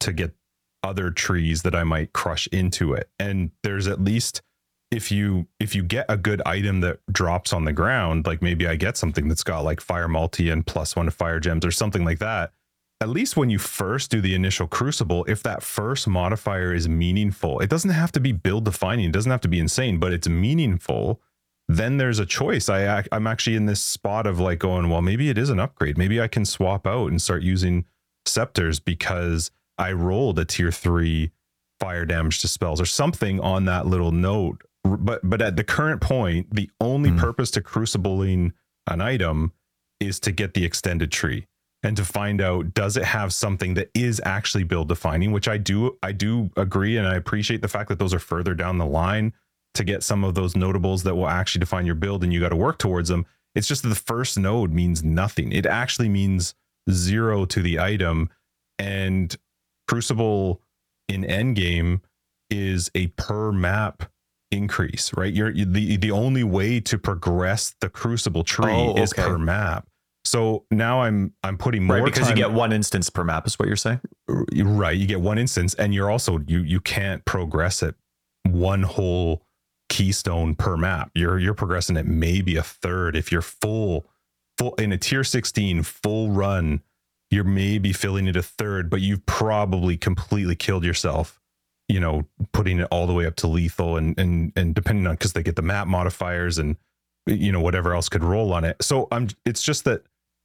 to get other trees that I might crush into it. And there's at least if you if you get a good item that drops on the ground, like maybe I get something that's got like fire multi and plus one to fire gems or something like that. At least when you first do the initial crucible, if that first modifier is meaningful, it doesn't have to be build defining, it doesn't have to be insane, but it's meaningful. Then there's a choice. I I'm actually in this spot of like going, well, maybe it is an upgrade. Maybe I can swap out and start using scepters because I rolled a tier three fire damage to spells or something on that little note but but at the current point, the only mm. purpose to crucibling an item is to get the extended tree and to find out does it have something that is actually build defining which i do i do agree and i appreciate the fact that those are further down the line to get some of those notables that will actually define your build and you got to work towards them it's just that the first node means nothing it actually means zero to the item and crucible in endgame is a per map increase, right? You're the the only way to progress the crucible tree oh, okay. is per map. So now I'm I'm putting more right, because time, you get one instance per map is what you're saying. Right, you get one instance, and you're also you you can't progress it one whole keystone per map. You're you're progressing it maybe a third if you're full full in a tier 16 full run. You're maybe filling it a third, but you've probably completely killed yourself you know, putting it all the way up to lethal and and and depending on because they get the map modifiers and you know whatever else could roll on it. So I'm it's just that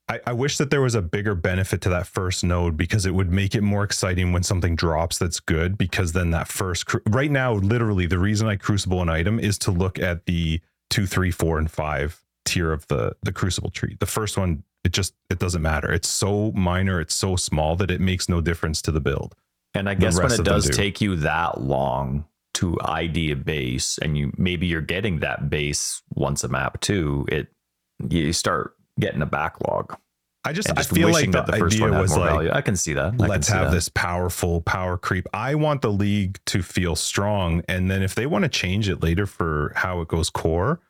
I, I wish that there was a bigger benefit to that first node because it would make it more exciting when something drops that's good because then that first right now literally the reason I crucible an item is to look at the two, three, four, and five tier of the the crucible tree. The first one it just it doesn't matter. It's so minor, it's so small that it makes no difference to the build. And I guess when it does do. take you that long to ID a base, and you maybe you're getting that base once a map too, it you start getting a backlog. I just, just I feel like the, the idea was like value. I can see that. I let's have that. this powerful power creep. I want the league to feel strong, and then if they want to change it later for how it goes core,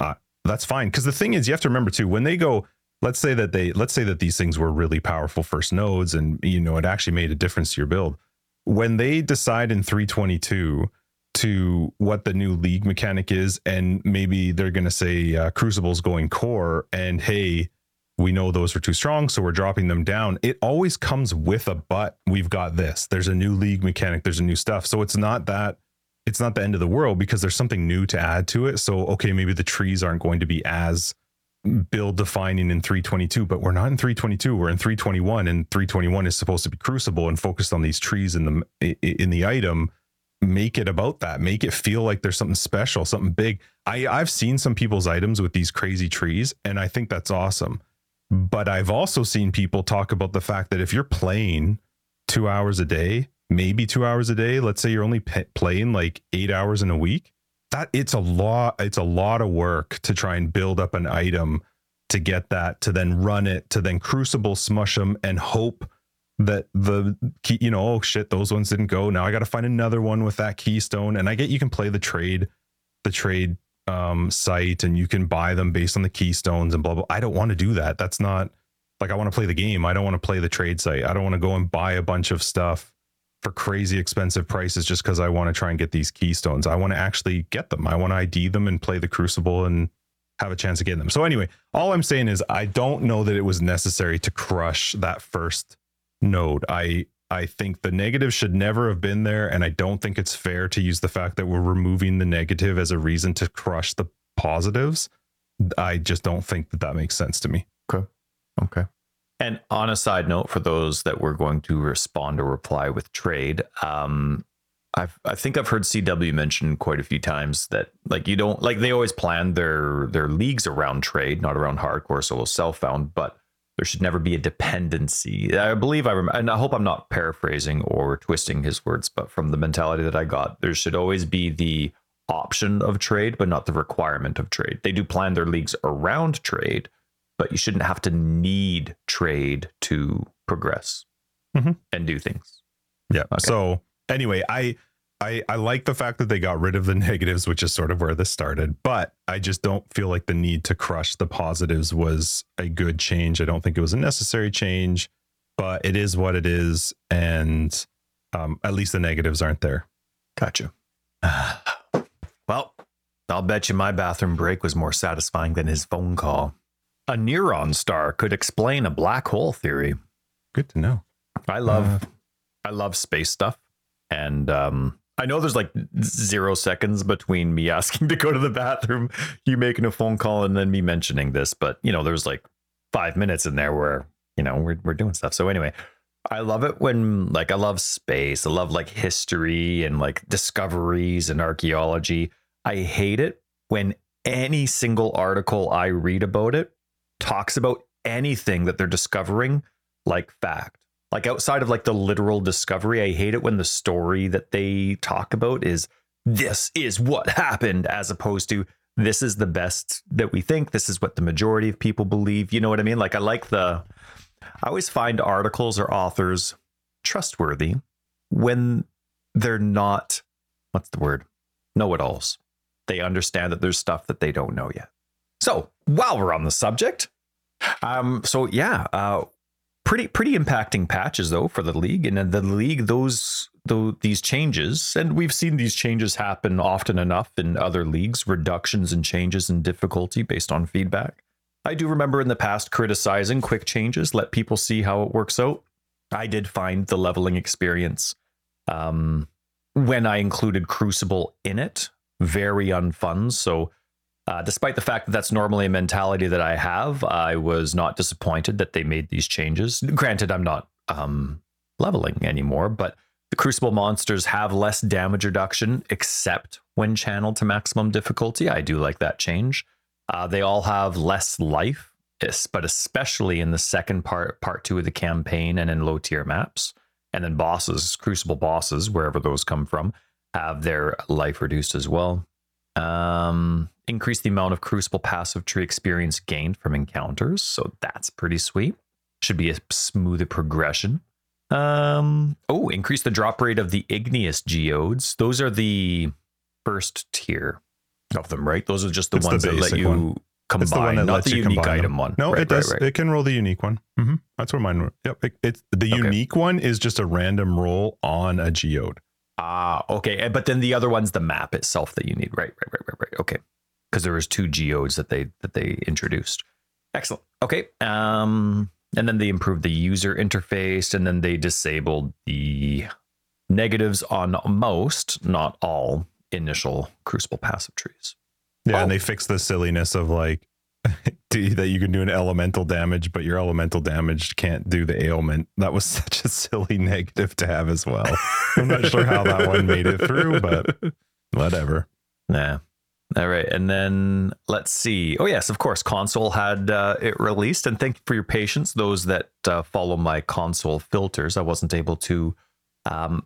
uh, that's fine. Because the thing is, you have to remember too when they go. Let's say that they let's say that these things were really powerful first nodes, and you know it actually made a difference to your build when they decide in 322 to what the new league mechanic is, and maybe they're going to say uh, Crucible's going core, and hey, we know those are too strong, so we're dropping them down. It always comes with a but. We've got this. There's a new league mechanic. There's a new stuff. So it's not that it's not the end of the world because there's something new to add to it. So okay, maybe the trees aren't going to be as build defining in 322, but we're not in 322. We're in 321, and 321 is supposed to be Crucible and focused on these trees in the in the item. Make it about that. Make it feel like there's something special, something big. I I've seen some people's items with these crazy trees, and I think that's awesome. But I've also seen people talk about the fact that if you're playing two hours a day, maybe two hours a day, let's say you're only playing like eight hours in a week, that it's a lot, it's a lot of work to try and build up an item to get that, to then run it, to then crucible smush them and hope that the key, you know, oh shit, those ones didn't go. Now I got to find another one with that keystone. And I get you can play the trade, the trade um, site and you can buy them based on the keystones and blah blah. I don't want to do that. That's not like I want to play the game. I don't want to play the trade site. I don't want to go and buy a bunch of stuff for crazy expensive prices just because I want to try and get these keystones. I want to actually get them. I want to ID them and play the Crucible and have a chance of getting them. So anyway, all I'm saying is I don't know that it was necessary to crush that first node. I I think the negative should never have been there. And I don't think it's fair to use the fact that we're removing the negative as a reason to crush the positives. I just don't think that that makes sense to me. Okay. Okay. And on a side note, for those that were going to respond or reply with trade, um, I've, I think I've heard CW mention quite a few times that like you don't like they always plan their their leagues around trade, not around hardcore solo self found, but there should never be a dependency. I believe I remember, and I hope I'm not paraphrasing or twisting his words, but from the mentality that I got, there should always be the option of trade, but not the requirement of trade. They do plan their leagues around trade, but you shouldn't have to need trade to progress mm-hmm. and do things. Yeah. Okay. So anyway, I I, I like the fact that they got rid of the [LAUGHS] negatives, which is sort of where this started, but I just don't feel like the need to crush the positives was a good change. I don't think it was a necessary change, but it is what it is. And um, at least the negatives aren't there. Gotcha. [SIGHS] well, I'll bet you my bathroom break was more satisfying than his phone call. A neutron star could explain a black hole theory. Good to know. I love uh, I love space stuff. And um, I know there's like zero seconds between me [LAUGHS] asking to go to the bathroom, you making a phone call, and then me mentioning this. But you know, there's like five minutes in there where you know we're we're doing stuff. So anyway, I love it when like I love space. I love like history and like discoveries and archaeology. I hate it when any single article I read about it talks about anything that they're discovering like fact. Like outside of like the literal discovery, I hate it when the story that they talk about is this is what happened as opposed to this is the best that we think, this is what the majority of people believe. You know what I mean? Like I like the I always find articles or authors trustworthy when they're not what's the word? Know-it-alls. They understand that there's stuff that they don't know yet. So, while we're on the subject, um, so yeah, uh, pretty pretty impacting patches though for the league. And the league those though these changes and we've seen these changes happen often enough in other leagues reductions and changes in difficulty based on feedback. I do remember in the past criticizing quick changes let people see how it works out. I did find the leveling experience um, when i included crucible in it very unfun. So uh, despite the fact that that's normally a mentality that I have, I was not disappointed that they made these changes. Granted, I'm not um, leveling anymore, but the Crucible monsters have less damage reduction, except when channeled to maximum difficulty. I do like that change. Uh, they all have less life, but especially in the second part, part two of the campaign, and in low tier maps. And then bosses, Crucible bosses, wherever those come from, have their life reduced as well. Um, increase the amount of Crucible passive tree experience gained from encounters. So that's pretty sweet. Should be a smoother progression. Um, oh, increase the drop rate of the igneous geodes. Those are the first tier of them, right? Those are just the it's ones the that let you. One. combine, It's the one that not the unique item one. No, Right, it does. Right, right. It can roll the unique one. Mm-hmm. That's where mine. Yep. It, it's the Okay. unique one is just a random roll on a geode. Ah, okay. But then the other one's the map itself that you need. Right, right, right, right, right. Okay. Because there was two geodes that they that they introduced. Excellent. Okay. Um, and then they improved the user interface, and then they disabled the negatives on most, not all, initial Crucible passive trees. Yeah, Oh. and they fixed the silliness of like [LAUGHS] do- that you can do an elemental damage, but your elemental damage can't do the ailment. That was [LAUGHS] such a silly negative to have as well. I'm not sure how that one made it through, but whatever. Nah. All right. And then let's see. Oh, yes, of course. Console had uh, it released. And thank you for your patience. Those that uh, follow my console filters, I wasn't able to um,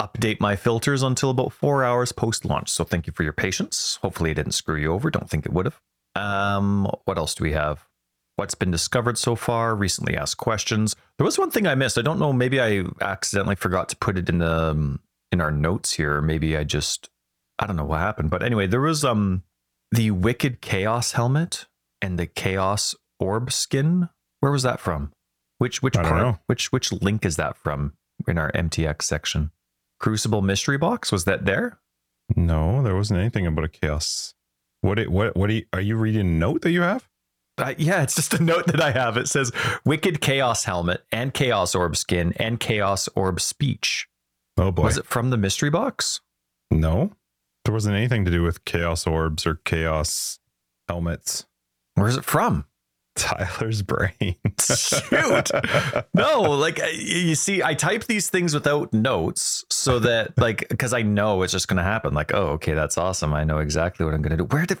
update my filters until about four hours post launch. So thank you for your patience. Hopefully, it didn't screw you over. Don't think it would have. Um, what else do we have? What's been discovered so far? Recently asked questions. There was one thing I missed. I don't know. Maybe I accidentally forgot to put it in the um, in our notes here. Maybe I just I don't know what happened, but anyway, there was um the Wicked Chaos helmet and the Chaos Orb skin. Where was that from? Which which part? know. Which which link is that from in our MTX section? Crucible mystery box was that there? No, there wasn't anything about a chaos. What it what what are you, are you reading a note that you have? Uh, yeah, it's just a note that I have. It says Wicked Chaos helmet and Chaos Orb skin and Chaos Orb speech. Oh boy. Was it from the mystery box? No. There wasn't anything to do with chaos orbs or chaos helmets. Where's it from? Tyler's brain. Shoot. no, like you see, I type these things without notes so that, [LAUGHS] like, because I know it's just going to happen. Like, oh, okay, that's awesome. I know exactly what I'm going to do. Where did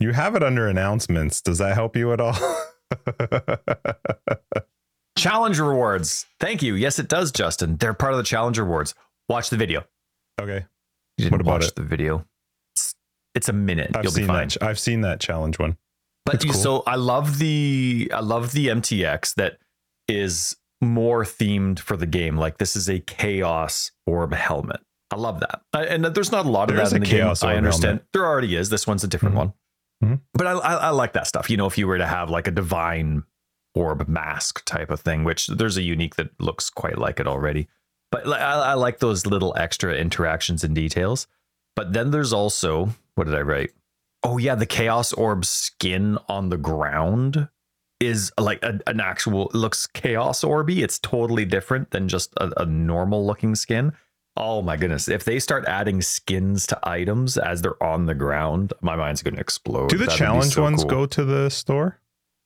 You have it under announcements. Does that help you at all? [LAUGHS] challenge rewards? Thank you. Yes, it does, Justin. They're part of the challenge rewards. Watch the video. okay. You didn't What about watch it? the video. It's, it's a minute. I've You'll be seen fine. that. I've seen that challenge one. But you, cool. so I love the I love the MTX that is more themed for the game. Like this is a chaos orb helmet. I love that. I- and there's not a lot of There that in the game. I understand. helmet. There already is. This one's a different Mhm. one. Mhm. But I, I I like that stuff. You know, if you were to have like a divine orb mask type of thing, which there's a unique that looks quite like it already. But I, I like those little extra interactions and details. But then there's also what did I write? Oh yeah, the chaos orb skin on the ground is like a, an actual looks chaos orby. It's totally different than just a, a normal looking skin. Oh my goodness! If they start adding skins to items as they're on the ground, my mind's going to explode. Do the That'd challenge so ones cool. go to the store?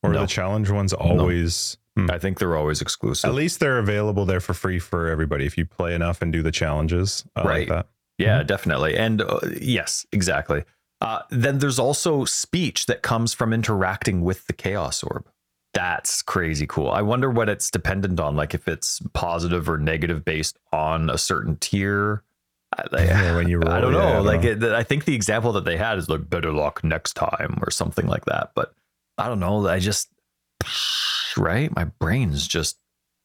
Or No. the challenge ones always Hmm. I think they're always exclusive. at least they're available there for free for everybody if you play enough and do the challenges. I like Right. that. Yeah, Mm-hmm. definitely. And uh, yes, exactly. Uh, then there's also speech that comes from interacting with the Chaos Orb. That's crazy cool. I wonder what it's dependent on, like if it's positive or negative based on a certain tier. I, like, Yeah, when you [LAUGHS] roll, I don't know. yeah, I don't like know. It, I think the example that they had is like better luck next time or something like that. But I don't know. I just right, my brain's just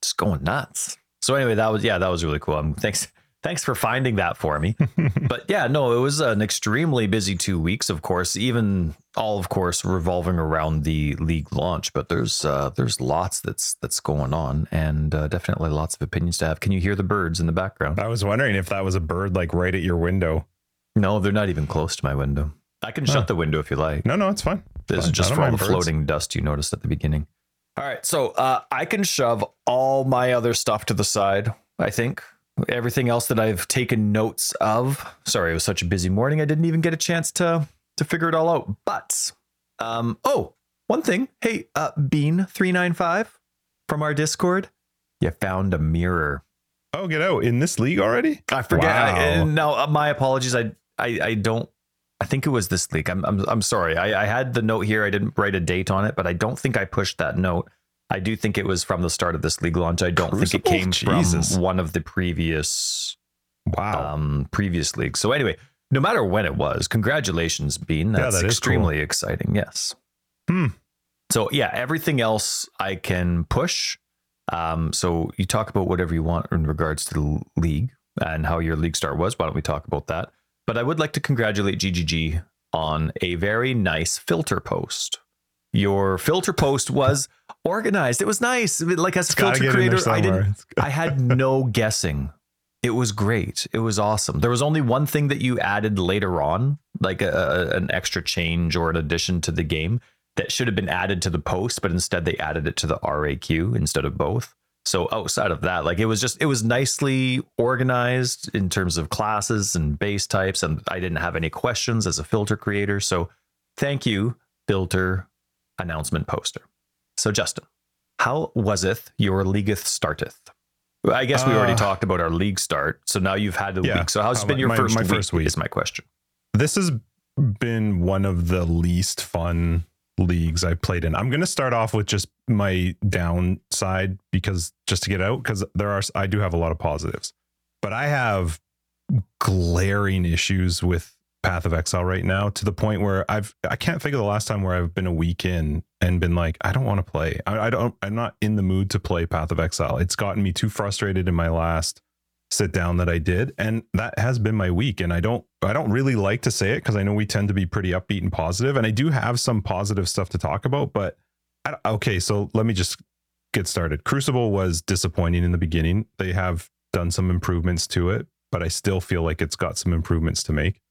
just going nuts. So anyway, that was yeah, that was really cool. Um, thanks thanks for finding that for me. [LAUGHS] but yeah, no, it was an extremely busy two weeks. Of course, even all of course revolving around the league launch. But there's uh, there's lots that's that's going on, and uh, definitely lots of opinions to have. Can you hear the birds in the background? I was wondering if that was a bird like right at your window. No, they're not even close to my window. I can Huh. shut the window if you like. No, no, it's fine. This is just I don't for all the birds. floating dust you noticed at the beginning. All right, so uh, I can shove all my other stuff to the side. I think everything else that I've taken notes of. Sorry, it was such a busy morning. I didn't even get a chance to to figure it all out. But um, oh, one thing. Hey, uh, Bean three nine five from our Discord. You found a mirror. Oh, get out in this league already? I forget. I, Wow. and now, uh, my apologies. I, I, I don't. I think it was this leak. I'm, I'm, I'm sorry. I, I had the note here. I didn't write a date on it, but I don't think I pushed that note. I do think it was from the start of this league launch. I don't think it Crucible? came Jesus. from one of the previous, Wow. um, previous leagues. So anyway, no matter when it was, congratulations, Bean. Yeah, That's that is extremely exciting. Yes. Hmm. So yeah, everything else I can push. Um, so you talk about whatever you want in regards to the league and how your league start was. Why don't we talk about that? But I would like to congratulate GGG on a very nice filter post. your filter post was organized. It was nice. Like as a filter get in there creator, I didn't. I had [LAUGHS] no guessing. It was great. It was awesome. There was only one thing that you added later on, like a, a- an extra change or an addition to the game that should have been added to the post, but instead they added it to the RAQ instead of both. So oh, outside of that, like it was just it was nicely organized in terms of classes and base types, and I didn't have any questions as a filter creator. So thank you, filter announcement poster. So Justin, how waseth your leagueth starteth? I guess we already Uh, talked about our league start. So now you've had the Yeah. week. So how's How been your my- first, my week, first week? Is my question. this has been one of the least fun leagues I've played in. I'm going to start off with just my downside because just to get out because there are I do have a lot of positives. But I have glaring issues with Path of Exile right now to the point where I've I can't think of the last time where I've been a week in and been like I don't want to play. I, I don't I'm not in the mood to play Path of Exile. It's gotten me too frustrated in my last sit down that I did and that has been my week and I don't I don't really like to say it because I know we tend to be pretty upbeat and positive and I do have some positive stuff to talk about but I, okay so let me just get started Crucible was disappointing in the beginning they have done some improvements to it but I still feel like it's got some improvements to make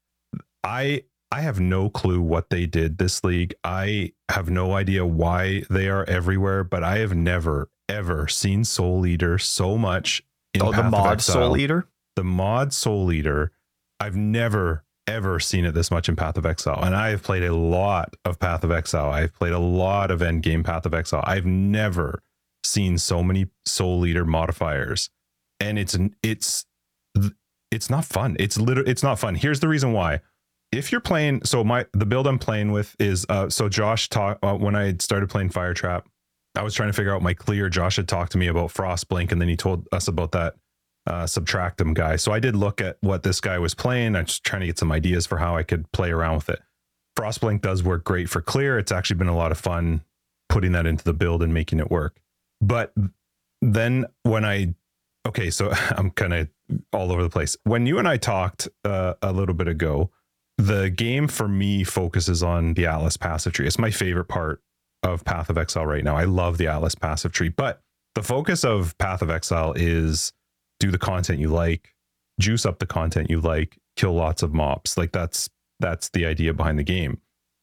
I I have no clue what they did this league I have no idea why they are everywhere but I have never ever seen Soul Eater so much in Oh, the Path of mod Exile Soul Eater. the mod Soul Eater, I've never ever seen it this much in Path of Exile, and I have played a lot of Path of Exile. I've played a lot of Endgame Path of Exile. I've never seen so many Soul Eater modifiers, and it's it's it's not fun. It's literally it's not fun. Here's the reason why. If you're playing, so my the build I'm playing with is uh so Josh talked uh, when I started playing Fire Trap. I was trying to figure out my clear. Josh had talked to me about Frostblink, and then he told us about that uh, subtractum guy. So I did look at what this guy was playing. I'm just trying to get some ideas for how I could play around with it. Frostblink does work great for clear. It's actually been a lot of fun putting that into the build and making it work. But then when I, okay, so [LAUGHS] I'm kind of all over the place. When you and I talked uh, a little bit ago, the game for me focuses on the Atlas passive tree. It's my favorite part of Path of Exile right now. I love the Atlas passive tree, but the focus of Path of Exile is do the content you like, juice up the content you like, kill lots of mobs. Like that's that's the idea behind the game.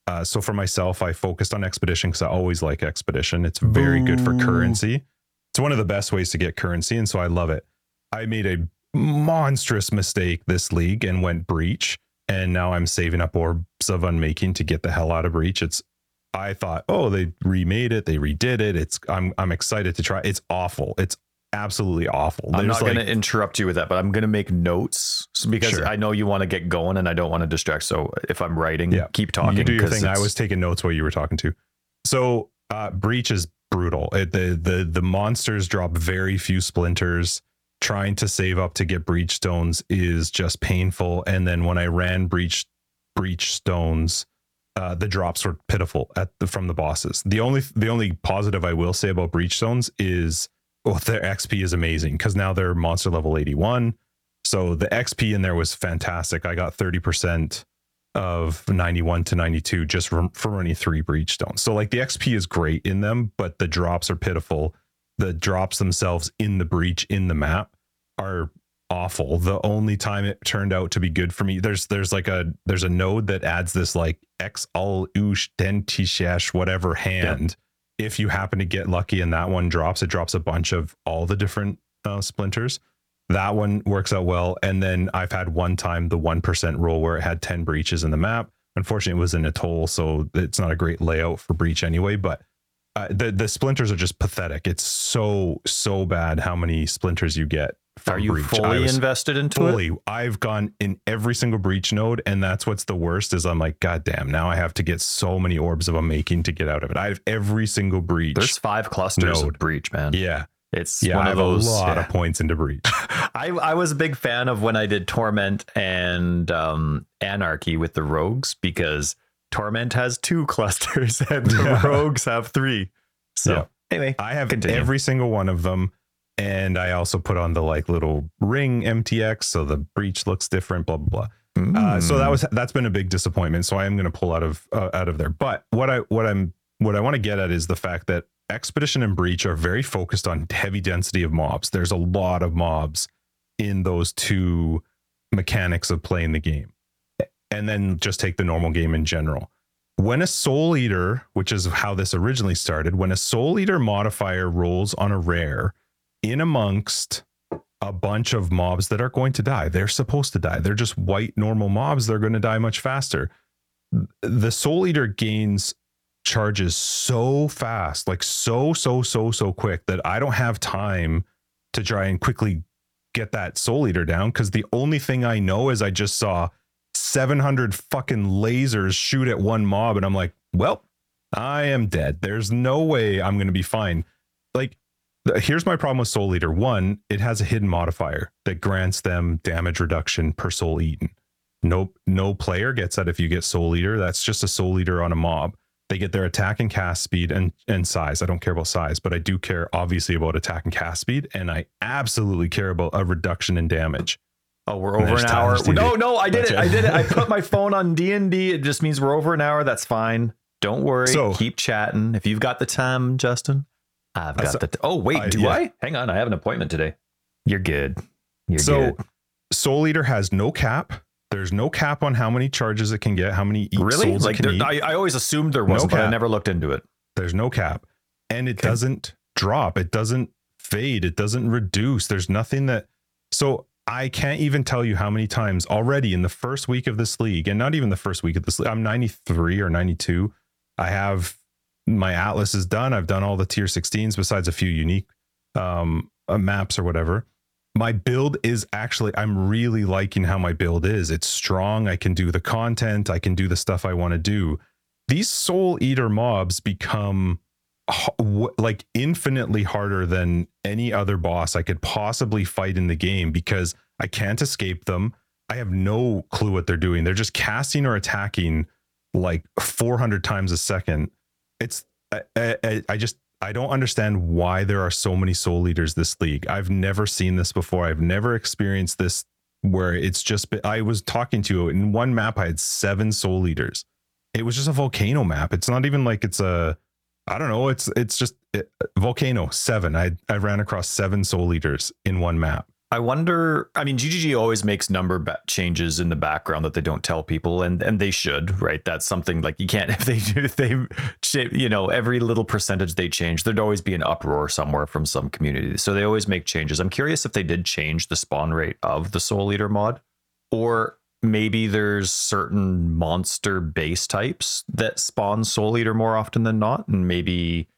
Uh, so for myself, I focused on expedition because I always like expedition. It's very good for currency. It's one of the best ways to get currency, and so I love it. I made a monstrous mistake this league and went breach, and now I'm saving up orbs of unmaking to get the hell out of breach. It's I thought, oh, they remade it, they redid it. It's I'm I'm excited to try. It's awful. It's absolutely awful. I'm not like- going to interrupt you with that, but I'm going to make notes because Sure. I know you want to get going and I don't want to distract. So if I'm writing, Yeah. keep talking. You do your thing. I was taking notes while you were talking to. So uh, breach is brutal. It, the the the monsters drop very few splinters. Trying to save up to get breach stones is just painful. And then when I ran breach breach stones, uh, the drops were pitiful at the, from the bosses. The only the only positive I will say about breach stones is oh their XP is amazing because now they're monster level 81. So the XP in there was fantastic. I got 30% of 91 to 92 just from, for running three breach stones. So like the XP is great in them, but the drops are pitiful. The drops themselves in the breach in the map are awful. The only time it turned out to be good for me, there's there's like a there's a node that adds this like X all ush dentishash whatever hand. If you happen to get lucky and that one drops, it drops a bunch of all the different uh, splinters. That one works out well. And then I've had one time the 1% roll where it had 10 breaches in the map. Unfortunately, it was in Atoll, so it's not a great layout for breach anyway. But uh, the the splinters are just pathetic. It's so so bad how many splinters you get. From Are you breach. Fully invested into it? fully. I've gone in every single breach node, and that's what's the worst. Is I'm like, God damn! Now I have to get so many orbs of unmaking to get out of it. I have every single breach. There's five clusters Node. of breach, man. yeah, It's yeah. one I of those. a lot yeah. of points into breach. [LAUGHS] I, I was a big fan of when I did Torment and um, Anarchy with the Rogues because Torment has two clusters [LAUGHS] and the Yeah. Rogues have three. So Yeah. anyway, I have Continue. every single one of them. And I also put on the like little ring MTX so the breach looks different, blah blah blah. Uh, so Mm. that was that's been a big disappointment. So I am going to pull out of uh, out of there. But what I what I'm what I want to get at is the fact that Expedition and Breach are very focused on heavy density of mobs. There's a lot of mobs in those two mechanics of playing the game. And then just take the normal game in general. When a Soul Eater, which is how this originally started, when a Soul Eater modifier rolls on a rare in amongst a bunch of mobs that are going to die, they're supposed to die. They're just white normal mobs. They're going to die much faster. The Soul Eater gains charges so fast, like so, so, so, so quick that I don't have time to try and quickly get that soul eater down because the only thing I know is I just saw 700 fucking lasers shoot at one mob and I'm like, well, I am dead. There's no way I'm going to be fine. Like, here's my problem with Soul Eater. One, it has a hidden modifier that grants them damage reduction per soul eaten. No, no player gets that if you get Soul Eater. That's just a Soul Eater on a mob. They get their attack and cast speed and, and size. I don't care about size, but I do care obviously about attack and cast speed. And I absolutely care about a reduction in damage. Oh, we're over an hour. No, no, I did it. I did it. I put my [LAUGHS] phone on D and D. It just means we're over an hour. That's fine. Don't worry. So, Keep chatting. If you've got the time, Justin, I've got the. T- oh wait, I, do yeah. I? Hang on, I have an appointment today. You're good. You're so, good. Soul Eater has no cap. There's no cap on how many charges it can get, how many really? Souls like it can eat. I, I always assumed there was, no but I never looked into it. There's no cap, and it okay. doesn't drop. It doesn't fade. It doesn't reduce. There's nothing that. So I can't even tell you how many times already in the first week of this league, and not even the first week of this league. I'm 93 or 92. I have my Atlas is done. I've done all the tier 16s besides a few unique um, uh, maps or whatever my build is actually i'm really liking how my build is it's strong i can do the content i can do the stuff i want to do these soul eater mobs become like infinitely harder than any other boss i could possibly fight in the game because i can't escape them i have no clue what they're doing they're just casting or attacking like 400 times a second it's I, I, I just I don't understand why there are so many soul eaters this league. I've never seen this before. I've never experienced this where it's just I was talking to you in one map I had seven soul eaters. It was just a volcano map. It's not even like it's a I don't know, it's it's just it, volcano 7. I I ran across seven soul eaters in one map. I wonder. I mean, GGG always makes number ba- changes in the background that they don't tell people, and and they should, right? That's something like you can't [LAUGHS] if they do if they, you know, every little percentage they change, there'd always be an uproar somewhere from some community. So they always make changes. I'm curious if they did change the spawn rate of the Soul Eater mod, or maybe there's certain monster base types that spawn Soul Eater more often than not, and maybe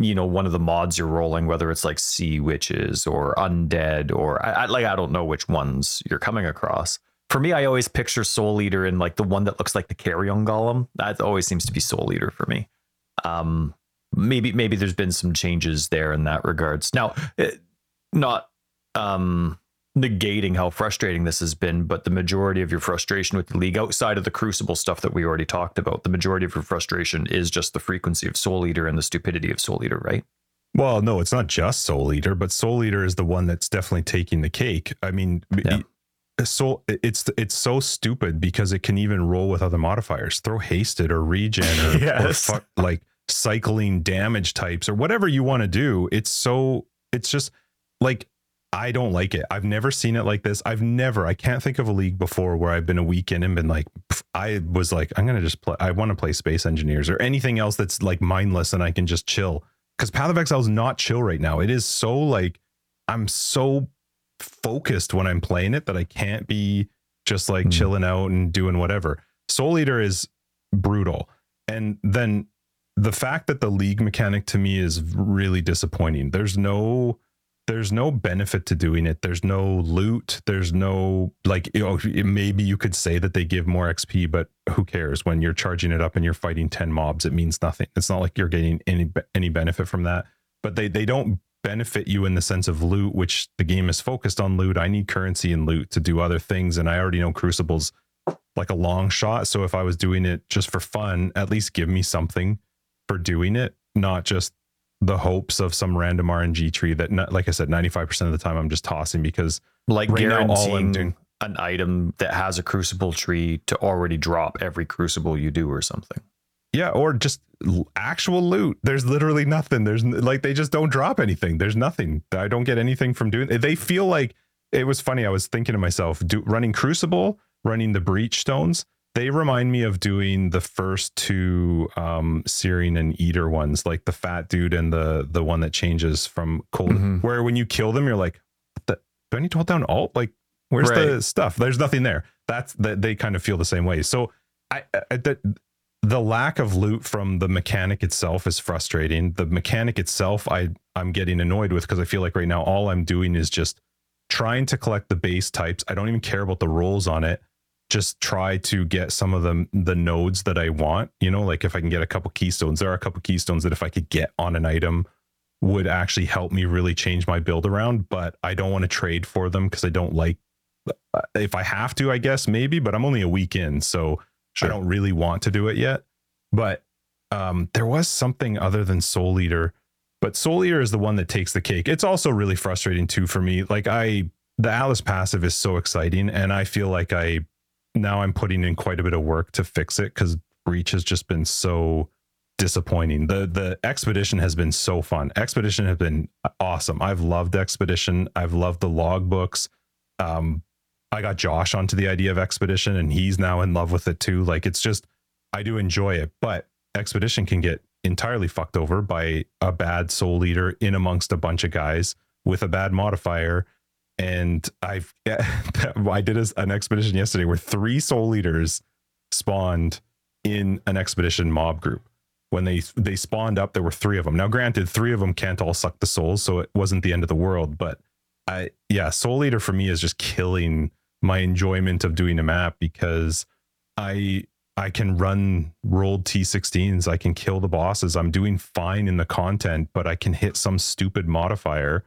you know one of the mods you're rolling whether it's like sea witches or undead or I, I, like i don't know which ones you're coming across. For me i always picture soul eater in like the one that looks like the carrion golem. That always seems to be soul eater for me. Um maybe maybe there's been some changes there in that regards. Now it, eh, not um negating how frustrating this has been, but the majority of your frustration with the league, outside of the crucible stuff that we already talked about, the majority of your frustration is just the frequency of Soul Eater and the stupidity of Soul Eater, right? Well, no, it's not just Soul Eater, but Soul Eater is the one that's definitely taking the cake. I mean, yeah. Soul, it's it's so stupid because it can even roll with other modifiers. Throw hasted or regen or, [LAUGHS] yes. or like cycling damage types or whatever you want to do. It's so it's just like I don't like it. I've never seen it like this. I've never, I can't think of a league before where I've been a weekend and been like, I was like, I'm going to just play, I want to play Space Engineers or anything else that's like mindless and I can just chill. Because Path of Exile is not chill right now. It is so like, I'm so focused when I'm playing it that I can't be just like mm. chilling out and doing whatever. Soul Eater is brutal. And then the fact that the league mechanic to me is really disappointing. There's no, there's no benefit to doing it. There's no loot. There's no like you know maybe you could say that they give more XP, but who cares when you're charging it up and you're fighting 10 mobs it means nothing. It's not like you're getting any any benefit from that. But they they don't benefit you in the sense of loot, which the game is focused on loot. I need currency and loot to do other things and I already know Crucibles like a long shot, so if I was doing it just for fun, at least give me something for doing it, not just the hopes of some random RNG tree that, like I said, 95% of the time I'm just tossing because like right guaranteeing doing, an item that has a crucible tree to already drop every crucible you do or something. yeah, or just actual loot. There's literally nothing. There's like they just don't drop anything. There's nothing. I don't get anything from doing. They feel like it was funny. I was thinking to myself, do, running Crucible, running the Breach stones. They remind me of doing the first two um Searing and Eater ones, like the fat dude and the the one that changes from cold. Mhm. Where when you kill them, you're like, the, do I need to hold down Alt? Like, where's the stuff? There's nothing there. That's that they kind of feel the same way. So I, I the, the lack of loot from the mechanic itself is frustrating. The mechanic itself, I I'm getting annoyed with because I feel like right now all I'm doing is just trying to collect the base types. I don't even care about the rolls on it. Just try to get some of the the nodes that I want. You know, like if I can get a couple keystones, there are a couple keystones that if I could get on an item would actually help me really change my build around. But I don't want to trade for them because I don't like. uh, If I have to, I guess maybe, but I'm only a week in, so I don't really want to do it yet. But um, there was something other than Soul Eater, but Soul Eater is the one that takes the cake. It's also really frustrating too for me. Like I, the Atlas passive is so exciting, and I feel like I now I'm putting in quite a bit of work to fix it because Breach has just been so disappointing. The the expedition has been so fun. Expedition has been awesome. I've loved Expedition. I've loved the logbooks. Um, I got Josh onto the idea of Expedition, and he's now in love with it too. Like it's just, I do enjoy it, but Expedition can get entirely fucked over by a bad soul eater in amongst a bunch of guys with a bad modifier. And I've, [LAUGHS] I did an expedition yesterday where three soul eaters spawned in an expedition mob group. When they they spawned up, there were three of them. Now, granted, three of them can't all suck the souls, so it wasn't the end of the world. But I, yeah, soul eater for me is just killing my enjoyment of doing a map because I I can run rolled T16s, I can kill the bosses. I'm doing fine in the content, but I can hit some stupid modifier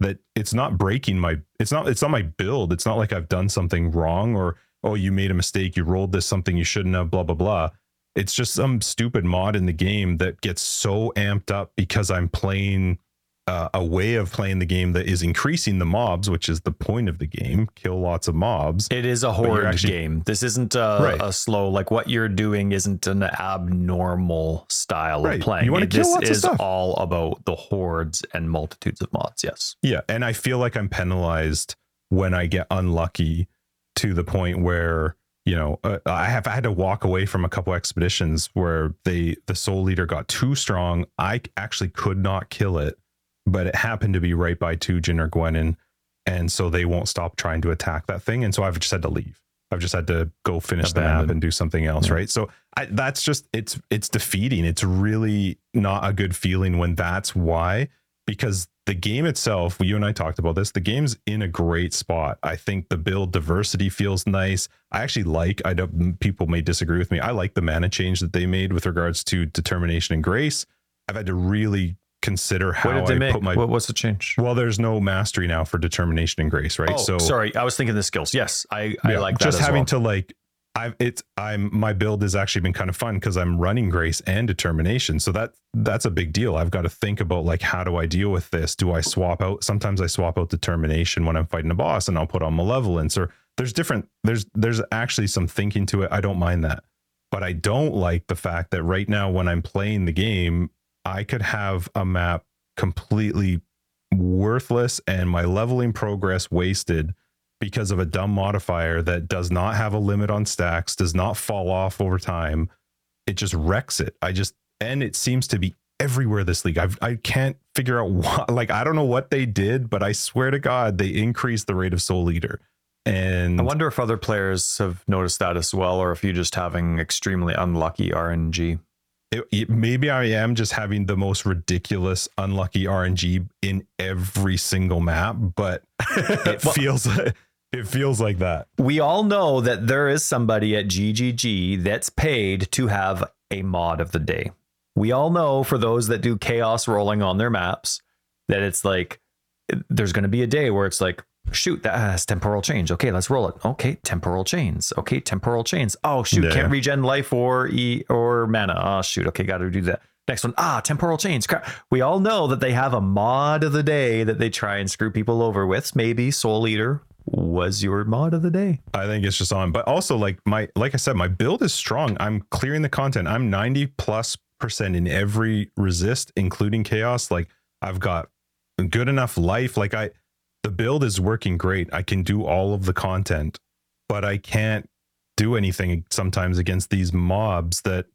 that it's not breaking my it's not it's not my build. It's not like I've done something wrong or oh you made a mistake, you rolled this something you shouldn't have, blah blah blah. It's just some stupid mod in the game that gets so amped up because I'm playing uh, a way of playing the game that is increasing the mobs, which is the point of the game. Kill lots of mobs. It is a horde actually- game. This isn't a, Right. a slow like what you're doing isn't an abnormal style Right. of playing. You wanna kill this lots of is stuff. all about the hordes and multitudes of mods. Yes. Yeah, and I feel like I'm penalized when I get unlucky to the point where you know uh, I have I had to walk away from a couple expeditions where they the soul eater got too strong. I actually could not kill it, but it happened to be right by Tujen or Gwennen, and so they won't stop trying to attack that thing, and so I've just had to leave. I've just had to go finish the map and do something else, Yeah. right? So I, that's just it's it's defeating. It's really not a good feeling when that's why because the game itself, you and I talked about this, the game's in a great spot. I think the build diversity feels nice. I actually like, I don't, people may disagree with me. I like the mana change that they made with regards to determination and grace. I've had to really consider how what did they I make? put my, what, what's the change? well, there's no mastery now for determination and grace, right? Oh, so sorry, I was thinking the skills. Yes, I, I yeah, like that just having well. to like I've it's I'm my build has actually been kind of fun because I'm running grace and determination. So that that's a big deal. I've got to think about like how do I deal with this? Do I swap out sometimes I swap out determination when I'm fighting a boss and I'll put on malevolence or there's different there's there's actually some thinking to it. I don't mind that. But I don't like the fact that right now when I'm playing the game, I could have a map completely worthless and my leveling progress wasted because of a dumb modifier that does not have a limit on stacks, does not fall off over time. It just wrecks it. I just and it seems to be everywhere this league. I've, I can't figure out what. [LAUGHS] Like I don't know what they did, but I swear to God, they increased the rate of Soul Eater. And I wonder if other players have noticed that as well, or if you're just having extremely unlucky RNG. It, it- maybe I am just having the most ridiculous, unlucky RNG in every single map, but [LAUGHS] it Well- feels [LAUGHS] it feels like that. we all know that there is somebody at GGG that's paid to have a mod of the day. We all know for those that do chaos rolling on their maps that it's like there's going to be a day where it's like shoot that has temporal chains. Okay, let's roll it. Okay, temporal chains. Okay, temporal chains. Oh shoot, Yeah. can't regen life or e or mana. Oh shoot. Okay, got to do that. Next one. Ah, temporal chains. Crap. We all know that they have a mod of the day that they try and screw people over with. Maybe Soul Eater was your mod of the day. I think it's just on. But also, like my like I said, my build is strong. I'm clearing the content. I'm 90 plus percent in every resist, including chaos. Like I've got good enough life. Like I the build is working great. I can do all of the content, but I can't do anything sometimes against these mobs that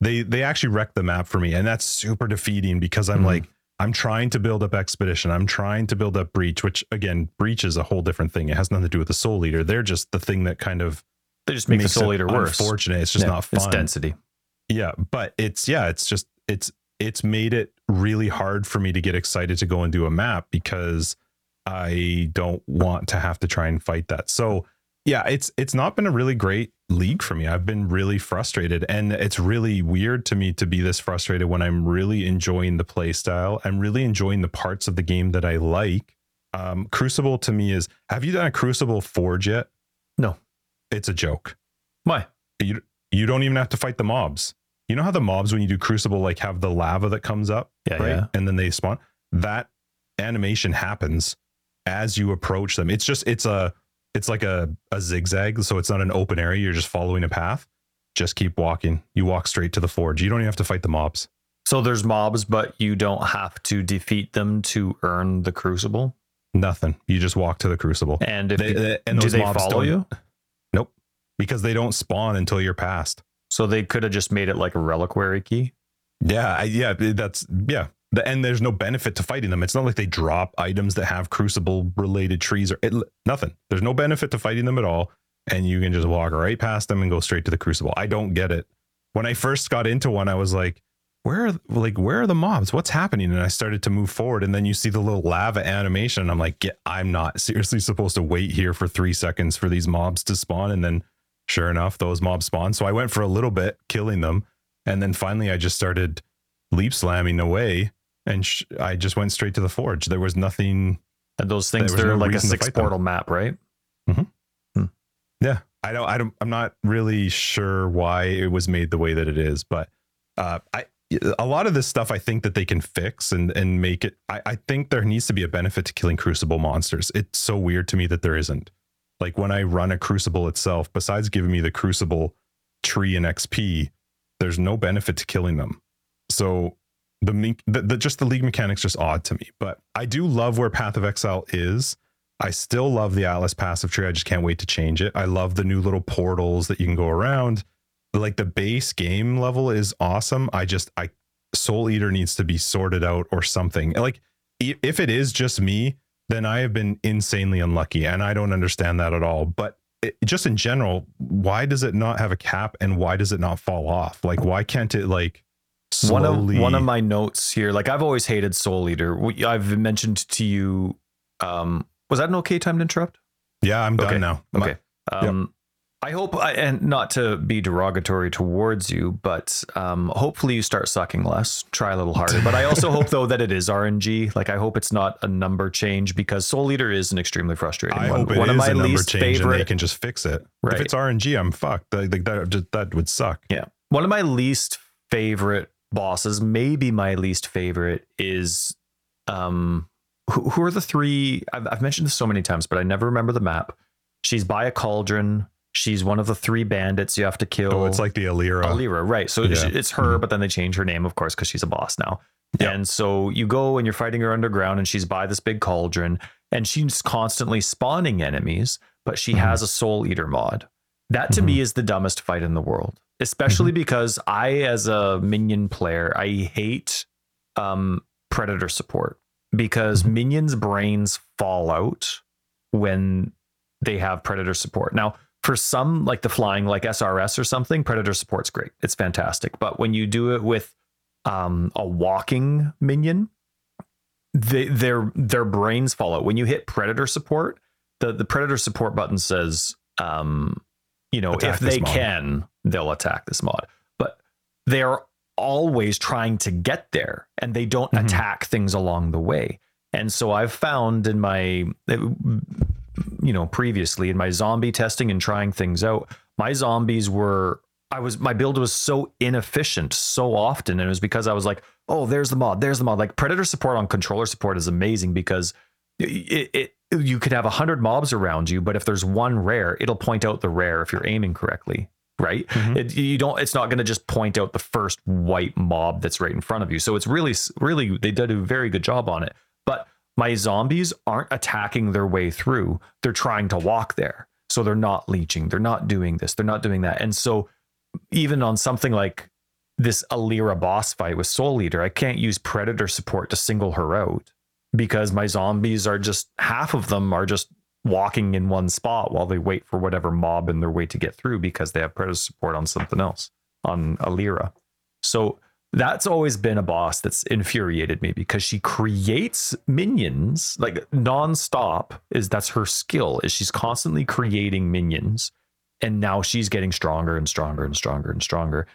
they they actually wreck the map for me. And that's super defeating because I'm Mhm. like I'm trying to build up expedition. I'm trying to build up breach, which again, breach is a whole different thing. It has nothing to do with the soul eater. They're just the thing that kind of They just make the soul it eater worse. Unfortunate. It's just Yeah, not fun. It's density. Yeah, but it's yeah, it's just it's it's made it really hard for me to get excited to go and do a map because I don't want to have to try and fight that. So yeah, it's it's not been a really great league for me. I've been really frustrated and it's really weird to me to be this frustrated when I'm really enjoying the play style. I'm really enjoying the parts of the game that I like. Um Crucible to me is have you done a Crucible Forge yet? No. It's a joke Why? you you don't even have to fight the mobs. You know how the mobs when you do Crucible like have the lava that comes up, Yeah, right? yeah. And then they spawn. That animation happens as you approach them. It's just it's a it's like a a zigzag, so it's not an open area. You're just following a path. Just keep walking. You walk straight to the forge. You don't even have to fight the mobs. So there's mobs, but you don't have to defeat them to earn the crucible. Nothing. You just walk to the Crucible. And if They- they- and do those they mobs follow you? Nope. Because they don't spawn until you're past. So they could have just made it like a reliquary key. Yeah, I, yeah, that's yeah. The, and there's no benefit to fighting them. It's not like they drop items that have crucible related trees or it, nothing. There's no benefit to fighting them at all, and you can just walk right past them and go straight to the crucible. I don't get it. When I first got into one, I was like, "Where, are, like, where are the mobs? What's happening?" And I started to move forward, and then you see the little lava animation. And I'm like, "I'm not [LAUGHS] seriously supposed to wait here for three seconds for these mobs to spawn." And then, sure enough, those mobs spawn. So I went for a little bit, killing them, and then finally, I just started leap slamming away and sh- I just went straight to the forge. There was nothing. And those things they're no like a six fight them. portal map, right? Yeah, I don't. I don't. I'm not really sure why it was made the way that it is, but uh, I a lot of this stuff I think that they can fix and and make it. I, I think there needs to be a benefit to killing crucible monsters. It's so weird to me that there isn't. Like when I run a crucible itself, besides giving me the crucible tree and XP, there's no benefit to killing them. So the, me- the, the just the league mechanics just odd to me. But I do love where Path of Exile is. I still love the Atlas passive tree. I just can't wait to change it. I love the new little portals that you can go around. Like the base game level is awesome. I just I Soul Eater needs to be sorted out or something. Like if it is just me, then I have been insanely unlucky and I don't understand that at all. But it, just in general, why does it not have a cap and why does it not fall off? Like why can't it like One of one of my notes here, like I've always hated Soul Eater. I've mentioned to you. Um, was that an okay time to interrupt? Yeah, I'm done Okay. now. My- Okay. Um, I hope, I, and not to be derogatory towards you, but um, hopefully you start sucking less. Try a little harder. But I also [LAUGHS] hope though that it is RNG. Like I hope it's not a number change because Soul Eater is an extremely frustrating I one. hope it one is of my a number least change and they can just fix it. Right. If it's RNG, I'm fucked. Like, like that, that would suck. Yeah. One of my least favorite bosses, maybe my least favorite, is um who, who are the three I've, I've mentioned this so many times, but I never remember the map. She's by a cauldron. She's one of the three bandits you have to kill. Oh, it's like the Alira. Alira, right? So Yeah. it's- her, Mhm. but then they change her name, of course, because she's a boss now. Yeah. And so you go and you're fighting her underground, and she's by this big cauldron, and she's constantly spawning enemies, but she Mhm. has a Soul Eater mod. That to me is the dumbest fight in the world, especially because I, as a minion player, I hate um, Predator support because Mhm. minions' brains fall out when they have Predator support. Now, for some, like the flying, like SRS or something, Predator support's great. It's fantastic. But when you do it with um, a walking minion, they, their their brains fall out. When you hit Predator support, the the Predator support button says, um, you know, Attack if they mod. can, they'll attack this mod. But they are always trying to get there, and they don't Mhm. attack things along the way. And so I've found in my, you know, previously in my zombie testing and trying things out, my zombies were. I was my build was so inefficient so often, and it was because I was like, "Oh, there's the mod, there's the mod." Like Predator support on controller support is amazing because it, it you could have a hundred mobs around you, but if there's one rare, it'll point out the rare if you're aiming correctly, right? Mhm. It, you don't. It's not going to just point out the first white mob that's right in front of you. So it's really, really, they did a very good job on it. But my zombies aren't attacking their way through; they're trying to walk there. So they're not leeching. They're not doing this. They're not doing that. And so even on something like this Alira boss fight with Soul Eater, I can't use Predator support to single her out because my zombies are just half of them are just walking in one spot while they wait for whatever mob in their way to get through because they have Predator support on something else on Alira. So that's always been a boss that's infuriated me because she creates minions like nonstop is that's her skill is she's constantly creating minions and now she's getting stronger and stronger and stronger and stronger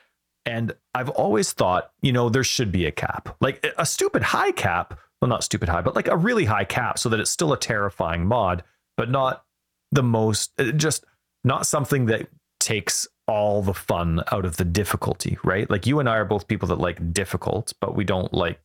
and i've always thought you know there should be a cap like a stupid high cap well not stupid high but like a really high cap so that it's still a terrifying mod but not the most uh, just not something that takes all the fun out of the difficulty right like you and i are both people that like difficult but we don't like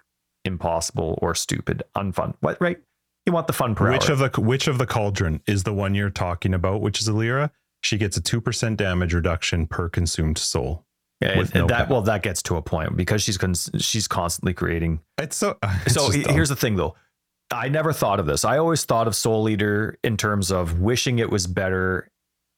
impossible or stupid unfun what right you want the fun per Which hour. of the which of the cauldron is the one you're talking about? Which is Alira? She gets a two percent damage reduction per consumed soul. Yeah, and no that cap. well, that gets to a point because she's con- she's constantly creating. It's so. [LAUGHS] It's so he- here's the thing, though. I never thought of this. I always thought of Soul Eater in terms of wishing it was better.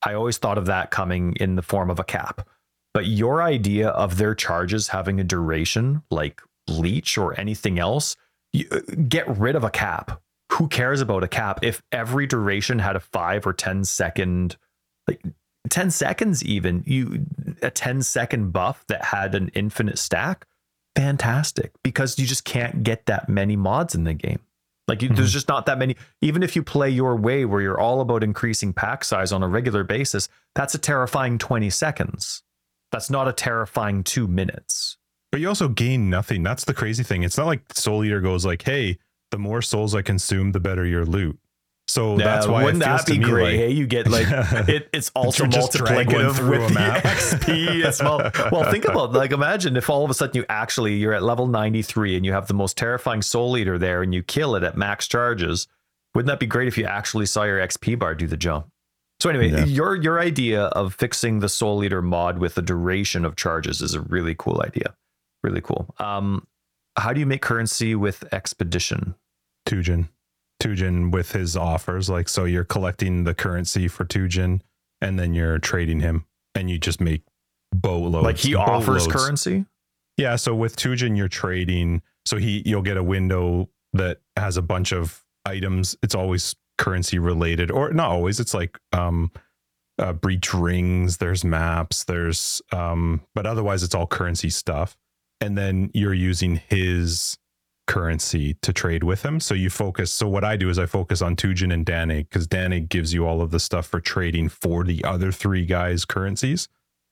I always thought of that coming in the form of a cap. But your idea of their charges having a duration, like leech or anything else, you, uh, get rid of a cap. Who cares about a cap if every duration had a five or ten second, like 10 seconds even you a 10 second buff that had an infinite stack fantastic because you just can't get that many mods in the game like you, there's mm-hmm. just not that many even if you play your way where you're all about increasing pack size on a regular basis that's a terrifying 20 seconds that's not a terrifying 2 minutes But you also gain nothing. That's the crazy thing. It's not like Soul Eater goes like, "Hey, the more souls I consume, the better your loot." So that's Yeah, why wouldn't that be great like- hey you get like [LAUGHS] it, it's also multiplicative through with the. XP. [LAUGHS] It's well, well, think about like imagine if all of a sudden you actually you're at level 93 and you have the most terrifying soul eater there and you kill it at max charges. Wouldn't that be great if you actually saw your XP bar do the jump? So anyway, Yeah. your your idea of fixing the soul eater mod with the duration of charges is a really cool idea. Really cool. Um, how do you make currency with expedition? Tujen. Tujen with his offers. Like, so you're collecting the currency for Tujen and then you're trading him and you just make boatloads. Like he offers currency? Yeah. So with Tujen, you're trading. So he, you'll get a window that has a bunch of items. It's always currency related or not always. It's like, um, uh, breach rings, there's maps, there's, um, but otherwise it's all currency stuff. And then you're using his currency to trade with him. So you focus. So what I do is I focus on Tujen and Dannig because Dannig gives you all of the stuff for trading for the other three guys' currencies.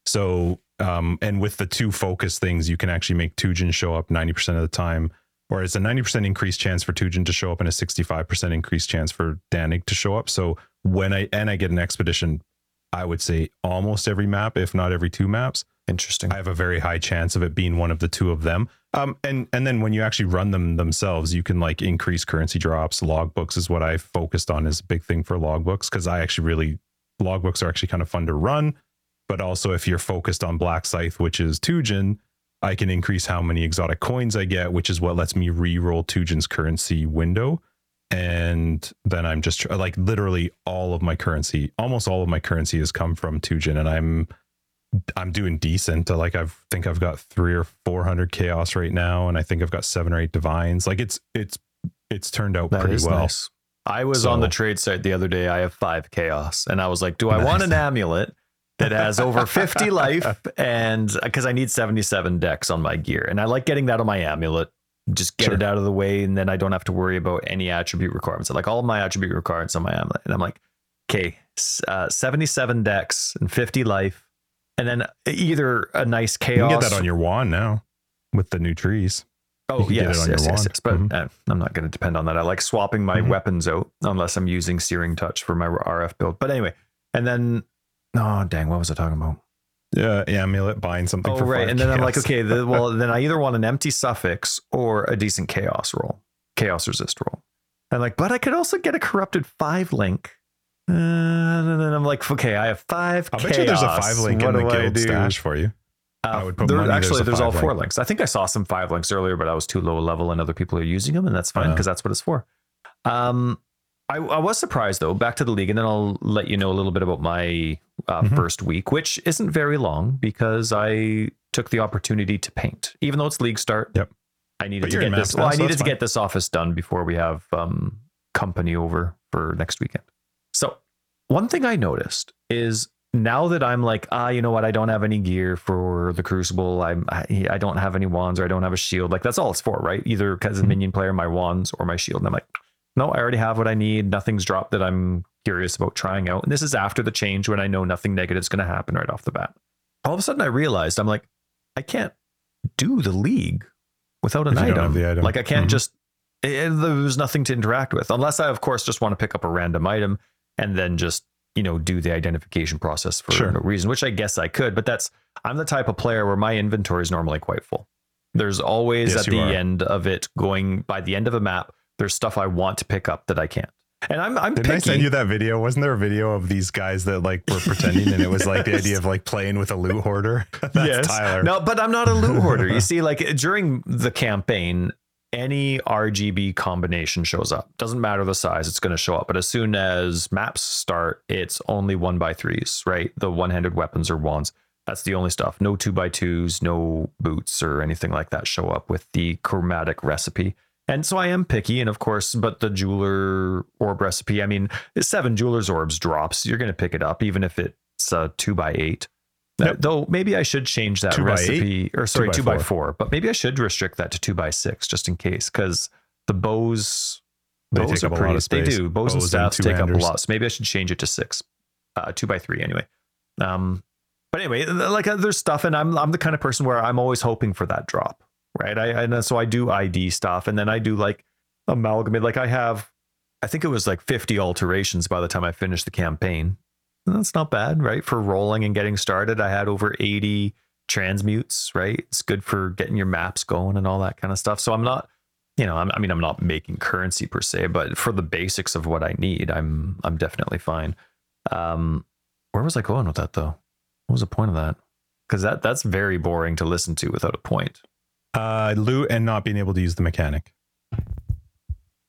So um, and with the two focus things, you can actually make Tujen show up 90% of the time. Or it's a 90% increased chance for Tujen to show up and a 65% increased chance for Dannig to show up. So when I and I get an expedition, I would say almost every map, if not every two maps, Interesting. I have a very high chance of it being one of the two of them. Um, and and then when you actually run them themselves, you can like increase currency drops. Logbooks is what I focused on is a big thing for logbooks because I actually really logbooks are actually kind of fun to run. But also if you're focused on Black Scythe, which is Tujen, I can increase how many exotic coins I get, which is what lets me re-roll Tujen's currency window. And then I'm just like literally all of my currency, almost all of my currency has come from Tujen, and I'm I'm doing decent. Like I've think I've got three or four hundred chaos right now, and I think I've got seven or eight divines. Like it's it's it's turned out That pretty well. nice. I was on the trade site the other day. I have five chaos, and I was like, "Do I Nice. want an amulet that has over [LAUGHS] fifty life?" And because I need seventy-seven dex on my gear, and I like getting that on my amulet. Just get Sure. it out of the way, and then I don't have to worry about any attribute requirements. I like all of my attribute requirements on my amulet, and I'm like, "Okay, uh, seventy-seven dex and fifty life." And then either a nice You chaos. can get that on your wand now with the new trees. Oh can get it yes, yes, yes, yes. But Mhm. uh, I'm not going to depend on that. I like swapping my Mhm. weapons out unless I'm using Searing Touch for my RF build. But anyway, and then oh dang, what was I talking about? Yeah, amulet buying something. Oh for right, and then I'm like, okay, the, [LAUGHS] well then I either want an empty suffix or a decent chaos roll, chaos resist roll. I'm like, but I could also get a corrupted five link. Uh, and then I'm like, okay, I have five. I bet you there's a five link what in the guild stash for you. Uh, I would put there- money actually, a there's all five four link. links. I think I saw some five links earlier, but I was too low level and other people are using them, and that's fine Uh. because that's what it's for. Um, I, I was surprised though. Back to the league, and then I'll let you know a little bit about my uh, Mhm. first week, which isn't very long because I took the opportunity to paint, even though it's league start. Yep. I needed But to get this. maps Well, now, I needed to fine. get this office done before we have um, company over for next weekend. One thing I noticed is now that I'm like, ah, you know what? I don't have any gear for the Crucible. I'm, I, I don't have any wands or I don't have a shield. Like that's all it's for, right? Either because a Mhm. minion player, my wands or my shield. And I'm like, no, I already have what I need. Nothing's dropped that I'm curious about trying out. And this is after the change when I know nothing negative is going to happen right off the bat. All of a sudden, I realized I'm like, I can't do the league without an If you don't item. item. Like I can't Mhm. just. eh, there was nothing to interact with unless I, of course, just want to pick up a random item and then just you know do the identification process for Sure. no reason, which I guess I could. But that's I'm the type of player where my inventory is normally quite full. There's always Yes, at the are. end of it going by the end of a map. There's stuff I want to pick up that I can't. And I'm I'm Didn't I picky. send you that video? Wasn't there a video of these guys that like were pretending and it was like the [LAUGHS] idea of like playing with a loot hoarder? [LAUGHS] That's Yes. Tyler. No, but I'm not a loot hoarder. You see, like during the campaign, any RGB combination shows up. Doesn't matter the size, it's going to show up. But as soon as maps start, it's only one by threes, right? The one handed weapons or wands. That's the only stuff. No two by twos, no boots or anything like that show up with the chromatic recipe. And so I am picky. And of course, but the jeweler orb recipe, I mean, seven jeweler's orbs drops. You're going to pick it up, even if it's a two by eight. Yep. Though maybe I should change that Two recipe, or sorry, by two by four. four. But maybe I should restrict that to two by six just in case, because the bows, They bows take are up a lot pretty. They do. Bows, and Bows and staffs take up a lot. So maybe I should change it to six, uh, two by three anyway. Um, but anyway, like uh, there's stuff, and I'm I'm the kind of person where I'm always hoping for that drop, right? I and so I do ID stuff, and then I do like amalgamate. Like I have, I think it was like 50 alterations by the time I finished the campaign. That's not bad, right? For rolling and getting started, I had over 80 transmutes, right? It's good for getting your maps going and all that kind of stuff. So I'm not, you know, I'm, I mean, I'm not making currency per se, but for the basics of what I need, I'm I'm definitely fine. Um, where was I going with that though? What was the point of that? Because that that's very boring to listen to without a point. Uh, loot and not being able to use the mechanic.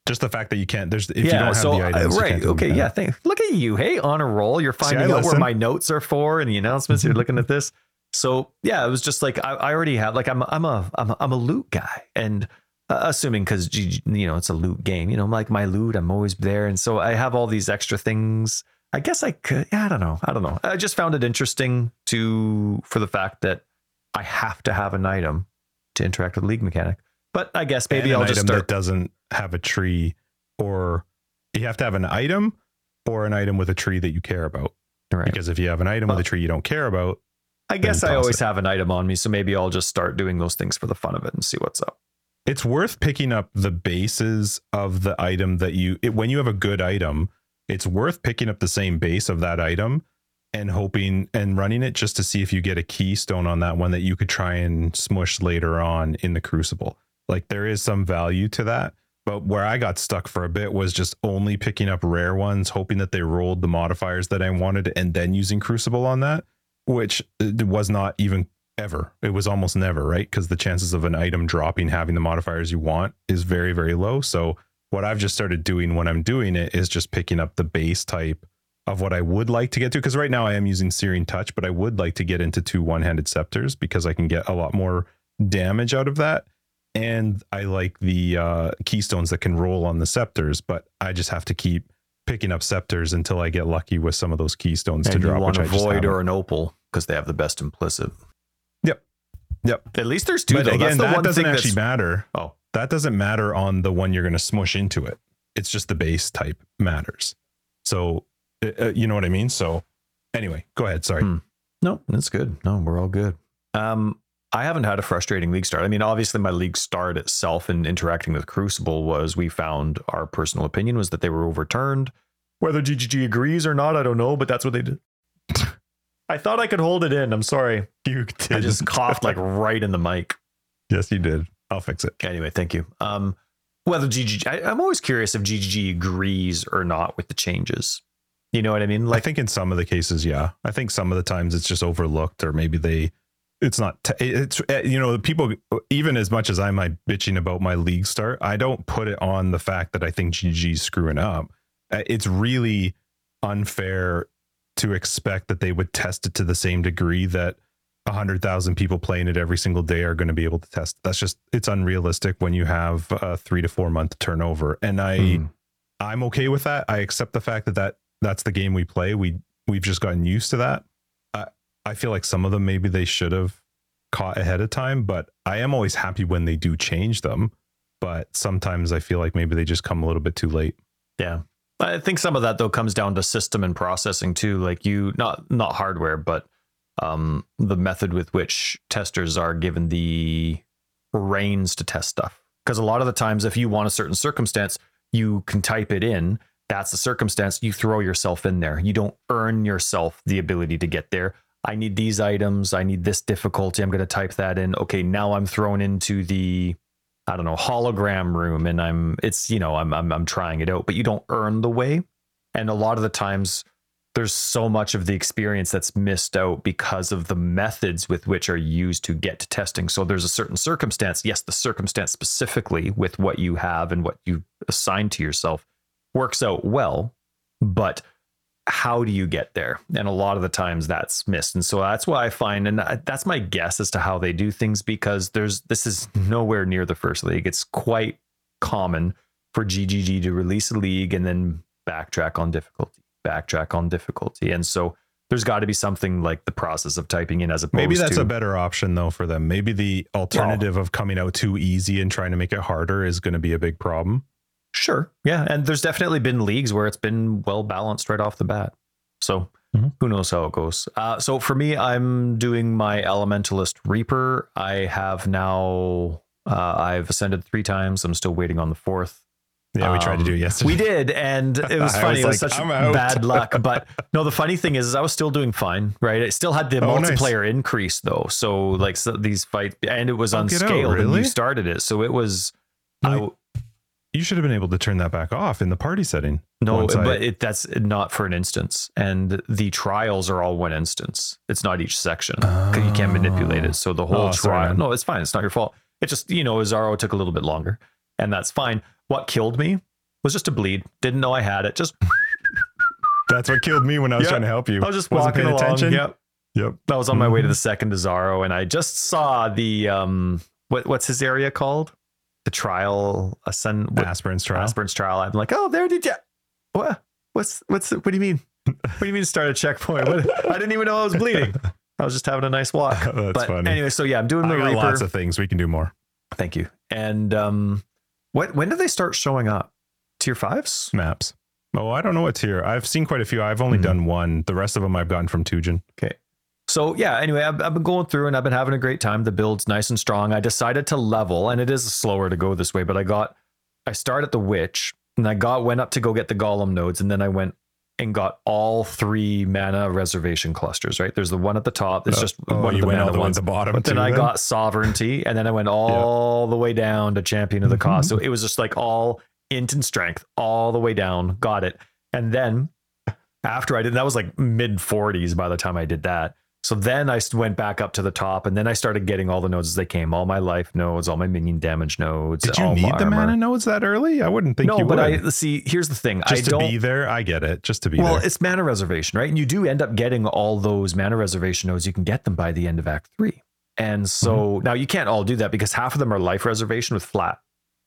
Just the fact that you can't. There's if you don't have so the items, uh, right, okay, yeah. Thanks. Look at you, hey, on a roll. You're finding out where my notes are for and the announcements. You're looking at this. So yeah, it was just like I, I already have like I'm I'm a I'm a, I'm a loot guy, and uh, assuming because you know it's a loot game, you know, I'm like my loot, I'm always there, and so I have all these extra things. I guess I could. Yeah, I don't know. I don't know. I just found it interesting to for the fact that I have to have an item to interact with league mechanic. But I guess maybe I'll just start. that doesn't have a tree, or you have to have an item or an item with a tree that you care about. Right. Because if you have an item Well- with a tree you don't care about, I guess I always it. have an item on me, so maybe I'll just start doing those things for the fun of it and see what's up. it's worth picking up the bases of the item that you it, when you have a good item it's worth picking up the same base of that item and hoping and running it just to see if you get a keystone on that one that you could try and smush later on in the crucible like there is some value to that but where i got stuck for a bit was just only picking up rare ones hoping that they rolled the modifiers that i wanted and then using crucible on that which uh, was not even ever. It was almost never, right? Because the chances of an item dropping having the modifiers you want is very, very low. So what I've just started doing when I'm doing it is just picking up the base type of what I would like to get to. Because right now I am using Searing Touch, but I would like to get into two one-handed scepters because I can get a lot more damage out of that. And I like the uh, keystones that can roll on the scepters, but I just have to keep picking up scepters until I get lucky with some of those keystones to and you drop. want which a I void or an opal because they have the best implicit. Yep. Yep. At least there's two. but though. again, that doesn't actually that's, matter. Oh, That doesn't matter on the one you're going to smush into it. It's just the base type matters. So, uh, uh, you know what I mean? So, anyway, go ahead. Sorry. Hmm. no, that's good. No, we're all good. Um, I haven't had a frustrating league start. I mean, obviously, my league start itself and interacting with Crucible was we found our personal opinion was that they were overturned. Whether GGG agrees or not, I don't know, but that's what they did. [LAUGHS] I thought I could hold it in. I'm sorry. You did. I just coughed like [LAUGHS] right in the mic. yes, you did. I'll fix it. Anyway, thank you. Um, whether GGG. I, I'm always curious if GGG agrees or not with the changes. You know what I mean? Like, I think in some of the cases, yeah. I think some of the times it's just overlooked, or maybe they, it's not. T- it's eh, you know, the people even as much as I might bitching about my league start, I don't put it on the fact that I think GG's screwing up. Uh, It's really unfair to expect that they would test it to the same degree that a hundred thousand people playing it every single day are going to be able to test. That's just it's unrealistic when you have a three to four month turnover, and I. Hmm. I'm okay with that. I accept the fact that, that that's the game we play. We we've just gotten used to that. I feel like some of them maybe they should have caught ahead of time, but I am always happy when they do change them. But sometimes I feel like maybe they just come a little bit too late. Yeah. I think some of that though comes down to system and processing too. Like you not not hardware, but um the method with which testers are given the reins to test stuff. Because a lot of the times if you want a certain circumstance, you can type it in. That's the circumstance. You throw yourself in there. You don't earn yourself the ability to get there. I need these items. I need this difficulty. I'm going to type that in. Okay, now I'm thrown into the I don't know, hologram room and I'm it's, you know, I'm I'm I'm trying it out, but you don't earn the way. And a lot of the times there's so much of the experience that's missed out because of the methods with which are used to get to testing. So there's a certain circumstance, yes, the circumstance specifically with what you have and what you assign to yourself works out well, but how do you get there? And a lot of the times that's missed. And so that's why I find, and that's my guess as to how they do things because there's this is nowhere near the first league. It's quite common for GGG to release a league and then backtrack on difficulty, backtrack on difficulty. And so there's got to be something like the process of typing in as opposed Maybe that's to a better option though for them. Maybe the alternative of coming out too easy and trying to make it harder is going to be a big problem. Sure. Yeah. And there's definitely been leagues where it's been well balanced right off the bat. So Mhm. who knows how it goes. Uh, so for me, I'm doing my Elementalist Reaper. I have now, uh, I've ascended three times. I'm still waiting on the fourth. Yeah, we tried to do it Um, yesterday. We did, and [LAUGHS] it was funny. was it was like, such bad luck. [LAUGHS] But no, the funny thing is, is I was still doing fine, right? It still had the Oh, nice. multiplayer increase though. So like so these fights, and it was Oh, get out, unscaled, and you started it, so it was. No, You should have been able to turn that back off in the party setting. No, but it, that's not for an instance, and the trials are all one instance. It's not each section 'cause you can't manipulate it. So the whole Oh, trial. man. no, it's fine. It's not your fault. It just you know Izaro took a little bit longer, and that's fine. What killed me was just a bleed. Didn't know I had it. Just [LAUGHS] That's what killed me when I was Yeah. trying to help you. I was just Wasn't walking paying along. attention? Yep. Yep. I was on my way to Mhm. the second Izaro and I just saw the um what what's his area called? The trial ascend what, Aspirant's trial. Aspirant's trial. I'm like, oh, there did you? What? What's what's what do you mean? What do you mean start a checkpoint? What? I didn't even know I was bleeding. I was just having a nice walk. [LAUGHS] That's but funny. anyway, so yeah, I'm doing I the got Reaper. lots of things. We can do more. Thank you. And um, what when do they start showing up? Tier fives? Maps. Oh, I don't know what tier. I've seen quite a few. I've only Mhm. done one. The rest of them I've gotten from Tujen. Okay. So yeah, anyway, I've, I've been going through and I've been having a great time. The build's nice and strong. I decided to level, and it is slower to go this way, but I got I start at the witch, and I got went up to go get the golem nodes, and then I went and got all three mana reservation clusters. Right, there's the one at the top. There's just Oh, one of you the went all mana the way ones. at the bottom. But then I got sovereignty, and then I went all the way down to champion of the cause. Mhm. So it was just like all int and strength, all the way down. Got it. And then after I did, that was like mid 40s by the time I did that. So then I went back up to the top, and then I started getting all the nodes as they came, all my life nodes, all my minion damage nodes. Did you need the mana nodes that early? I wouldn't think No, you but would. I see. Here's the thing. Just I to don't. be there, I get it. Just to be there. Well, there. it's mana reservation, right? And you do end up getting all those mana reservation nodes. You can get them by the end of Act Three. And so Mm-hmm. now you can't all do that because half of them are life reservation with flat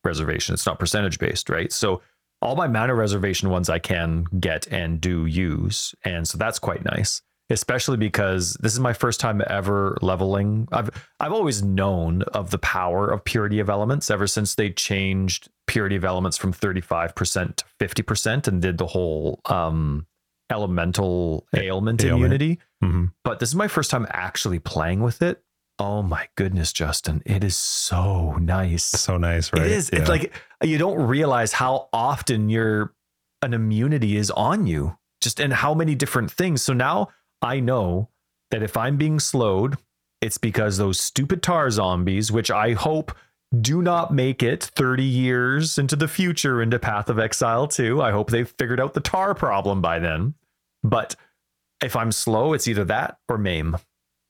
reservation. It's not percentage based, right? So all my mana reservation ones I can get and do use. And so that's quite nice. Especially because this is my first time ever leveling. I've I've always known of the power of purity of elements ever since they changed purity of elements from 35% to 50% and did the whole um elemental ailment, Ailment. immunity. Mhm. But this is my first time actually playing with it. Oh my goodness, Justin. It is so nice. so nice, right? It is. Yeah. It's like you don't realize how often your an immunity is on you, just and how many different things. So now I know that if I'm being slowed, it's because those stupid tar zombies, which I hope do not make it 30 years into the future into Path of Exile 2. I hope they've figured out the tar problem by then. But if I'm slow, it's either that or maim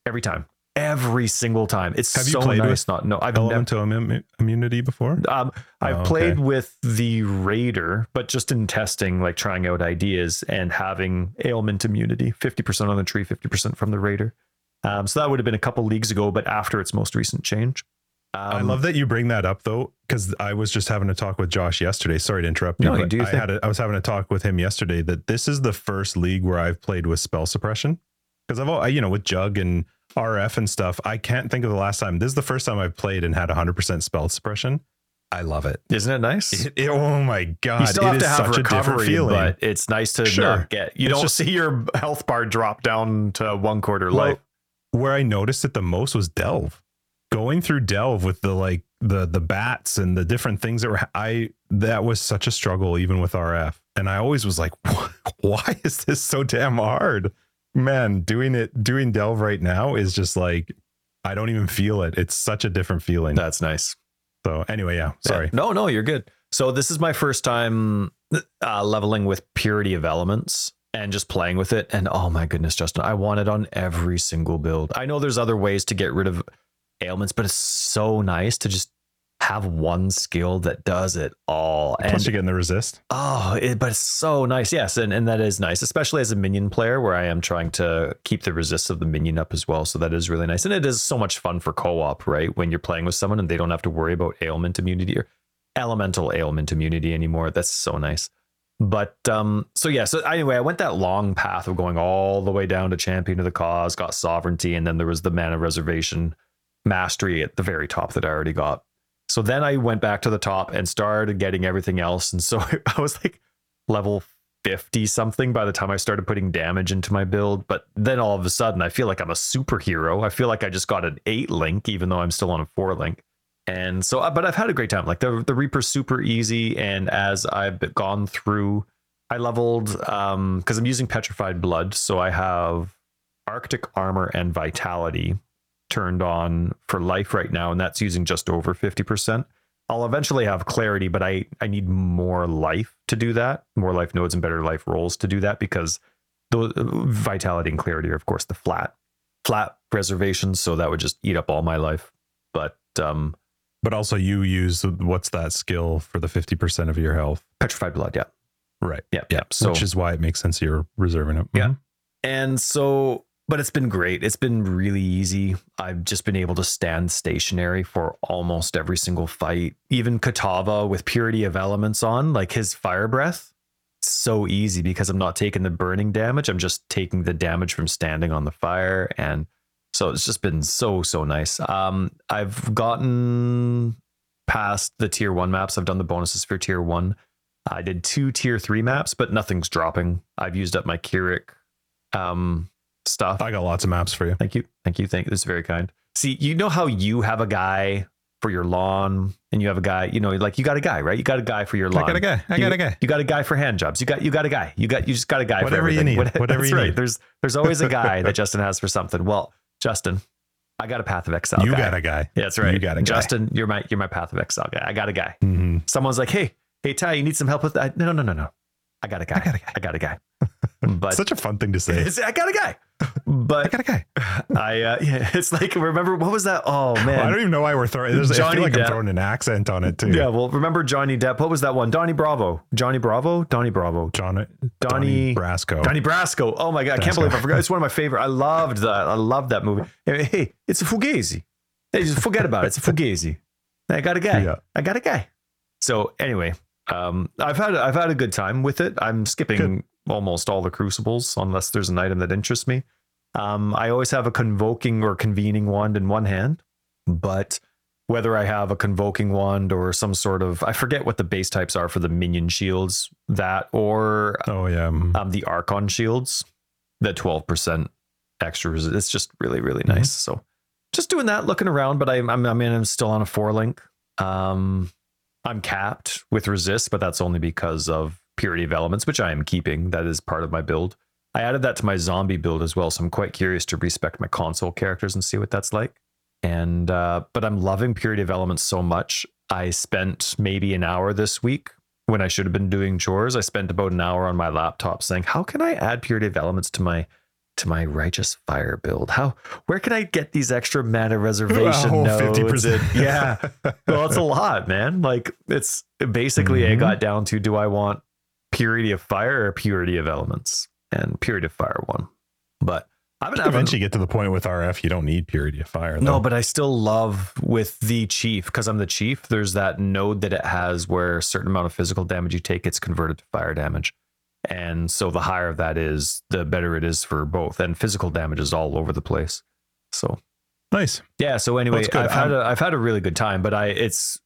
every time. Every single time. It's Have you so played nice. with Not no, I've never Elemental immu- immunity before? um, I've Oh, okay. played with the Raider, but just in testing, like trying out ideas and having ailment immunity 50% on the tree, 50% from the Raider. Um, so that would have been a couple leagues ago, but after its most recent change. Um, I love that you bring that up though, because I was just having a talk with Josh yesterday. Sorry to interrupt you. No, but do your I thing. had a, I was having a talk with him yesterday that this is the first league where I've played with spell suppression. Because I've, al- I, you know, with Jug and RF and stuff, I can't think of the last time. This is the first time I've played and had 100% spell suppression. I love it. Isn't it nice? It- it- oh my god! you still it have is to have such a different recovery, but it's nice to Sure. not get. You It's don't just- see your health bar drop down to one quarter Well, life. where I noticed it the most was Delve. Going through Delve with the like the the bats and the different things that were I that was such a struggle even with RF. And I always was like, [LAUGHS] why is this so damn hard? Man, doing it doing Delve right now is just like I don't even feel it. It's such a different feeling. That's nice. So anyway, yeah, sorry. Yeah. No, no, you're good. So this is my first time uh, leveling with purity of elements and just playing with it. And oh my goodness, Justin, I want it on every single build. I know there's other ways to get rid of ailments, but it's so nice to just have one skill that does it all. Plus And you're getting the resist. Oh, it, but it's so nice. Yes, and, and that is nice, especially as a minion player where I am trying to keep the resist of the minion up as well. So that is really nice. And it is so much fun for co-op, right? When you're playing with someone and they don't have to worry about ailment immunity or elemental ailment immunity anymore. That's so nice. But um, so yeah, so anyway, I went that long path of going all the way down to champion of the cause, got sovereignty, and then there was the mana reservation mastery at the very top that I already got. So then I went back to the top and started getting everything else. And so [LAUGHS] I was like level 50 something by the time I started putting damage into my build. But then all of a sudden, I feel like I'm a superhero. I feel like I just got an eight link, even though I'm still on a four link. And so, uh, but I've had a great time. Like the, the Reaper's super easy. And as I've gone through, I leveled, um, because I'm using Petrified Blood. So I have Arctic Armor and Vitality turned on for life right now, and that's using just over 50%. I'll eventually have clarity, but I, I need more life to do that, more life nodes and better life rolls to do that because the vitality and clarity are, of course, the flat flat preservations. So that would just eat up all my life. But um, But also you use what's that skill for the 50% of your health. petrified blood, yeah, Right. yeah, yeah. So Which is why it makes sense you're reserving it. Yeah. Mhm. And so, but it's been great. It's been really easy. I've just been able to stand stationary for almost every single fight. Even Kitava with Purity of Elements on, like his fire breath, so easy because I'm not taking the burning damage. I'm just taking the damage from standing on the fire. And so it's just been so, so nice. Um, I've gotten past the tier one maps. I've done the bonuses for tier one. I did two tier three maps, but nothing's dropping. I've used up my Kirac um stuff. I got lots of maps for you. Thank you. Thank you. Thank you. This is very kind. See, you know how you have a guy for your lawn and you have a guy, you know, like you got a guy, right? You got a guy for your lawn. I got a guy. I You- got a guy. You got a guy for hand jobs. You got you got a guy. You got you just got a guy for Whatever you need. Whatever That's you right. need. There's there's always a guy that Justin has for something. Well, Justin, I got a Path of Exile. you guy. got a guy. Yeah, that's right. You got a guy. Justin, you're my you're my Path of Exile guy. I got a guy. hmm Someone's like, hey, hey Ty, you need some help with that? No, no, no, no. I got a guy. I got a guy. I got a guy. But Such a fun thing to say. I got a guy. I got a guy. [LAUGHS] I, uh, yeah, it's like, remember, what was that? Oh, [LAUGHS] man. Well, I don't even know why we're throwing. There's, I feel like Depp. I'm throwing an accent on it too. yeah, well, remember Johnny Depp? What was that one? Donnie Bravo. Johnny Bravo? Donnie Bravo. John, Donnie- Donnie Brasco. Donnie Brasco. Oh my God. I can't believe I forgot. It's one of my favorite. I loved that. I loved that movie. Hey, hey, it's a Fugazi. Hey, just forget about it. It's a Fugazi. I got a guy. Yeah. I got a guy. So anyway, um, I've had I've had a good time with it. I'm skipping. Almost all the crucibles unless there's an item that interests me. Um, I always have a convoking or convening wand in one hand, but whether I have a convoking wand or some sort of I forget what the base types are for the minion shields, that or Oh yeah. mm. um, the Archon shields, the 12% extra. Resist, It's just really, really nice. So just doing that, looking around, but I'm, I'm, I mean, I'm still on a four link. Um, I'm capped with resist, but that's only because of purity of elements, which I am keeping. That is part of my build. I added that to my zombie build as well. So I'm quite curious to respect my console characters and see what that's like. And uh, but I'm loving Purity of Elements so much. I spent maybe an hour this week when I should have been doing chores. I spent about an hour on my laptop saying, "How can I add Purity of Elements to my to my righteous fire build? How where can I get these extra mana reservation [LAUGHS] Oh, nodes? 50%. And- yeah, well, it's a lot, man. Like it's basically I Mhm. got down to do I want purity of fire or purity of elements? And purity of fire one. But I've been Eventually, get to the point with RF, you don't need purity of fire. no, but I still love with the chief because I'm the chief. There's that node that it has where a certain amount of physical damage you take gets converted to fire damage. And so the higher that is, the better it is for both. And physical damage is all over the place. So nice. yeah. So anyway. I've had Um, a I've had a really good time, but I it's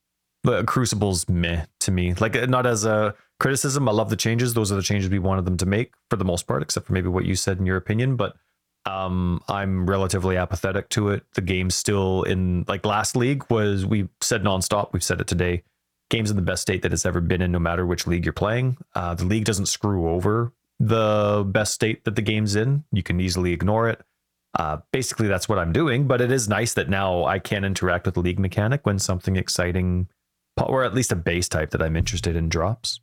the Crucible's meh to me. Like not as a criticism. I love the changes. Those are the changes we wanted them to make for the most part, except for maybe what you said in your opinion. But um, I'm relatively apathetic to it. The game's still in like last league was we said nonstop. We've said it today. Game's in the best state that it's ever been in, no matter which league you're playing. Uh, the league doesn't screw over the best state that the game's in. You can easily ignore it. Uh, basically, that's what I'm doing. But it is nice that now I can interact with the league mechanic when something exciting, or at least a base type that I'm interested in, drops.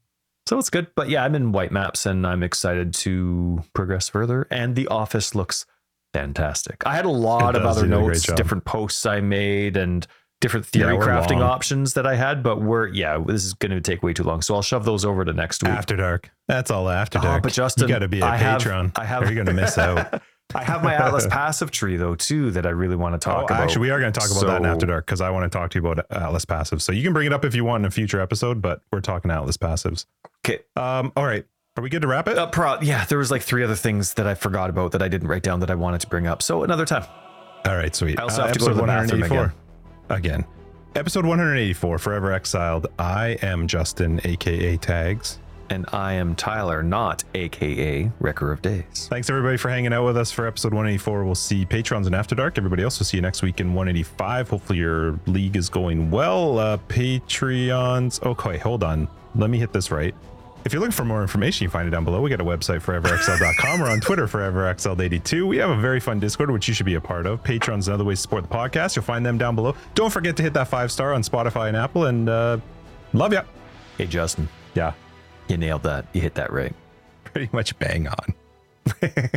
So it's good. But yeah, I'm in white maps and I'm excited to progress further. And the office looks fantastic. I had a lot of other You did a great notes, different posts I made, and different Yeah, theory we're crafting long. options that I had. But we're, yeah, this is going to take way too long. So I'll shove those over to next week. After dark. That's all after Oh, dark. but Justin, you got to be a I have- patron. I have, or you're going to miss out. [LAUGHS] I have my Atlas [LAUGHS] passive tree though too that I really want to Oh, talk about. actually, we are going to talk about that in After Dark because I want to talk to you about Atlas Passives. So you can bring it up if you want in a future episode, but we're talking Atlas Passives. Okay. Um, all right. Are we good to wrap it? Uh, pro- yeah, there was like three other things that I forgot about that I didn't write down that I wanted to bring up. So another time. All right, sweet. I also Uh, have to go to episode the bathroom 184. Again. Episode 184, Forever Exiled. I am Justin, aka Tags. And I am Tyler, not AKA Wrecker of Days. Thanks everybody for hanging out with us for episode 184. We'll see patrons in After Dark. Everybody else will see you next week in 185. Hopefully your league is going well. Uh, Patreons. Okay, hold on. Let me hit this right. If you're looking for more information, you find it down below. We got a website, foreverexiled.com. We're on Twitter, ForeverExiled82. We have a very fun Discord, which you should be a part of. Patrons and other ways to support the podcast. You'll find them down below. Don't forget to hit that five star on Spotify and Apple. And uh, love ya. Hey, Justin, Yeah, you nailed that. You hit that right. pretty much bang on. [LAUGHS]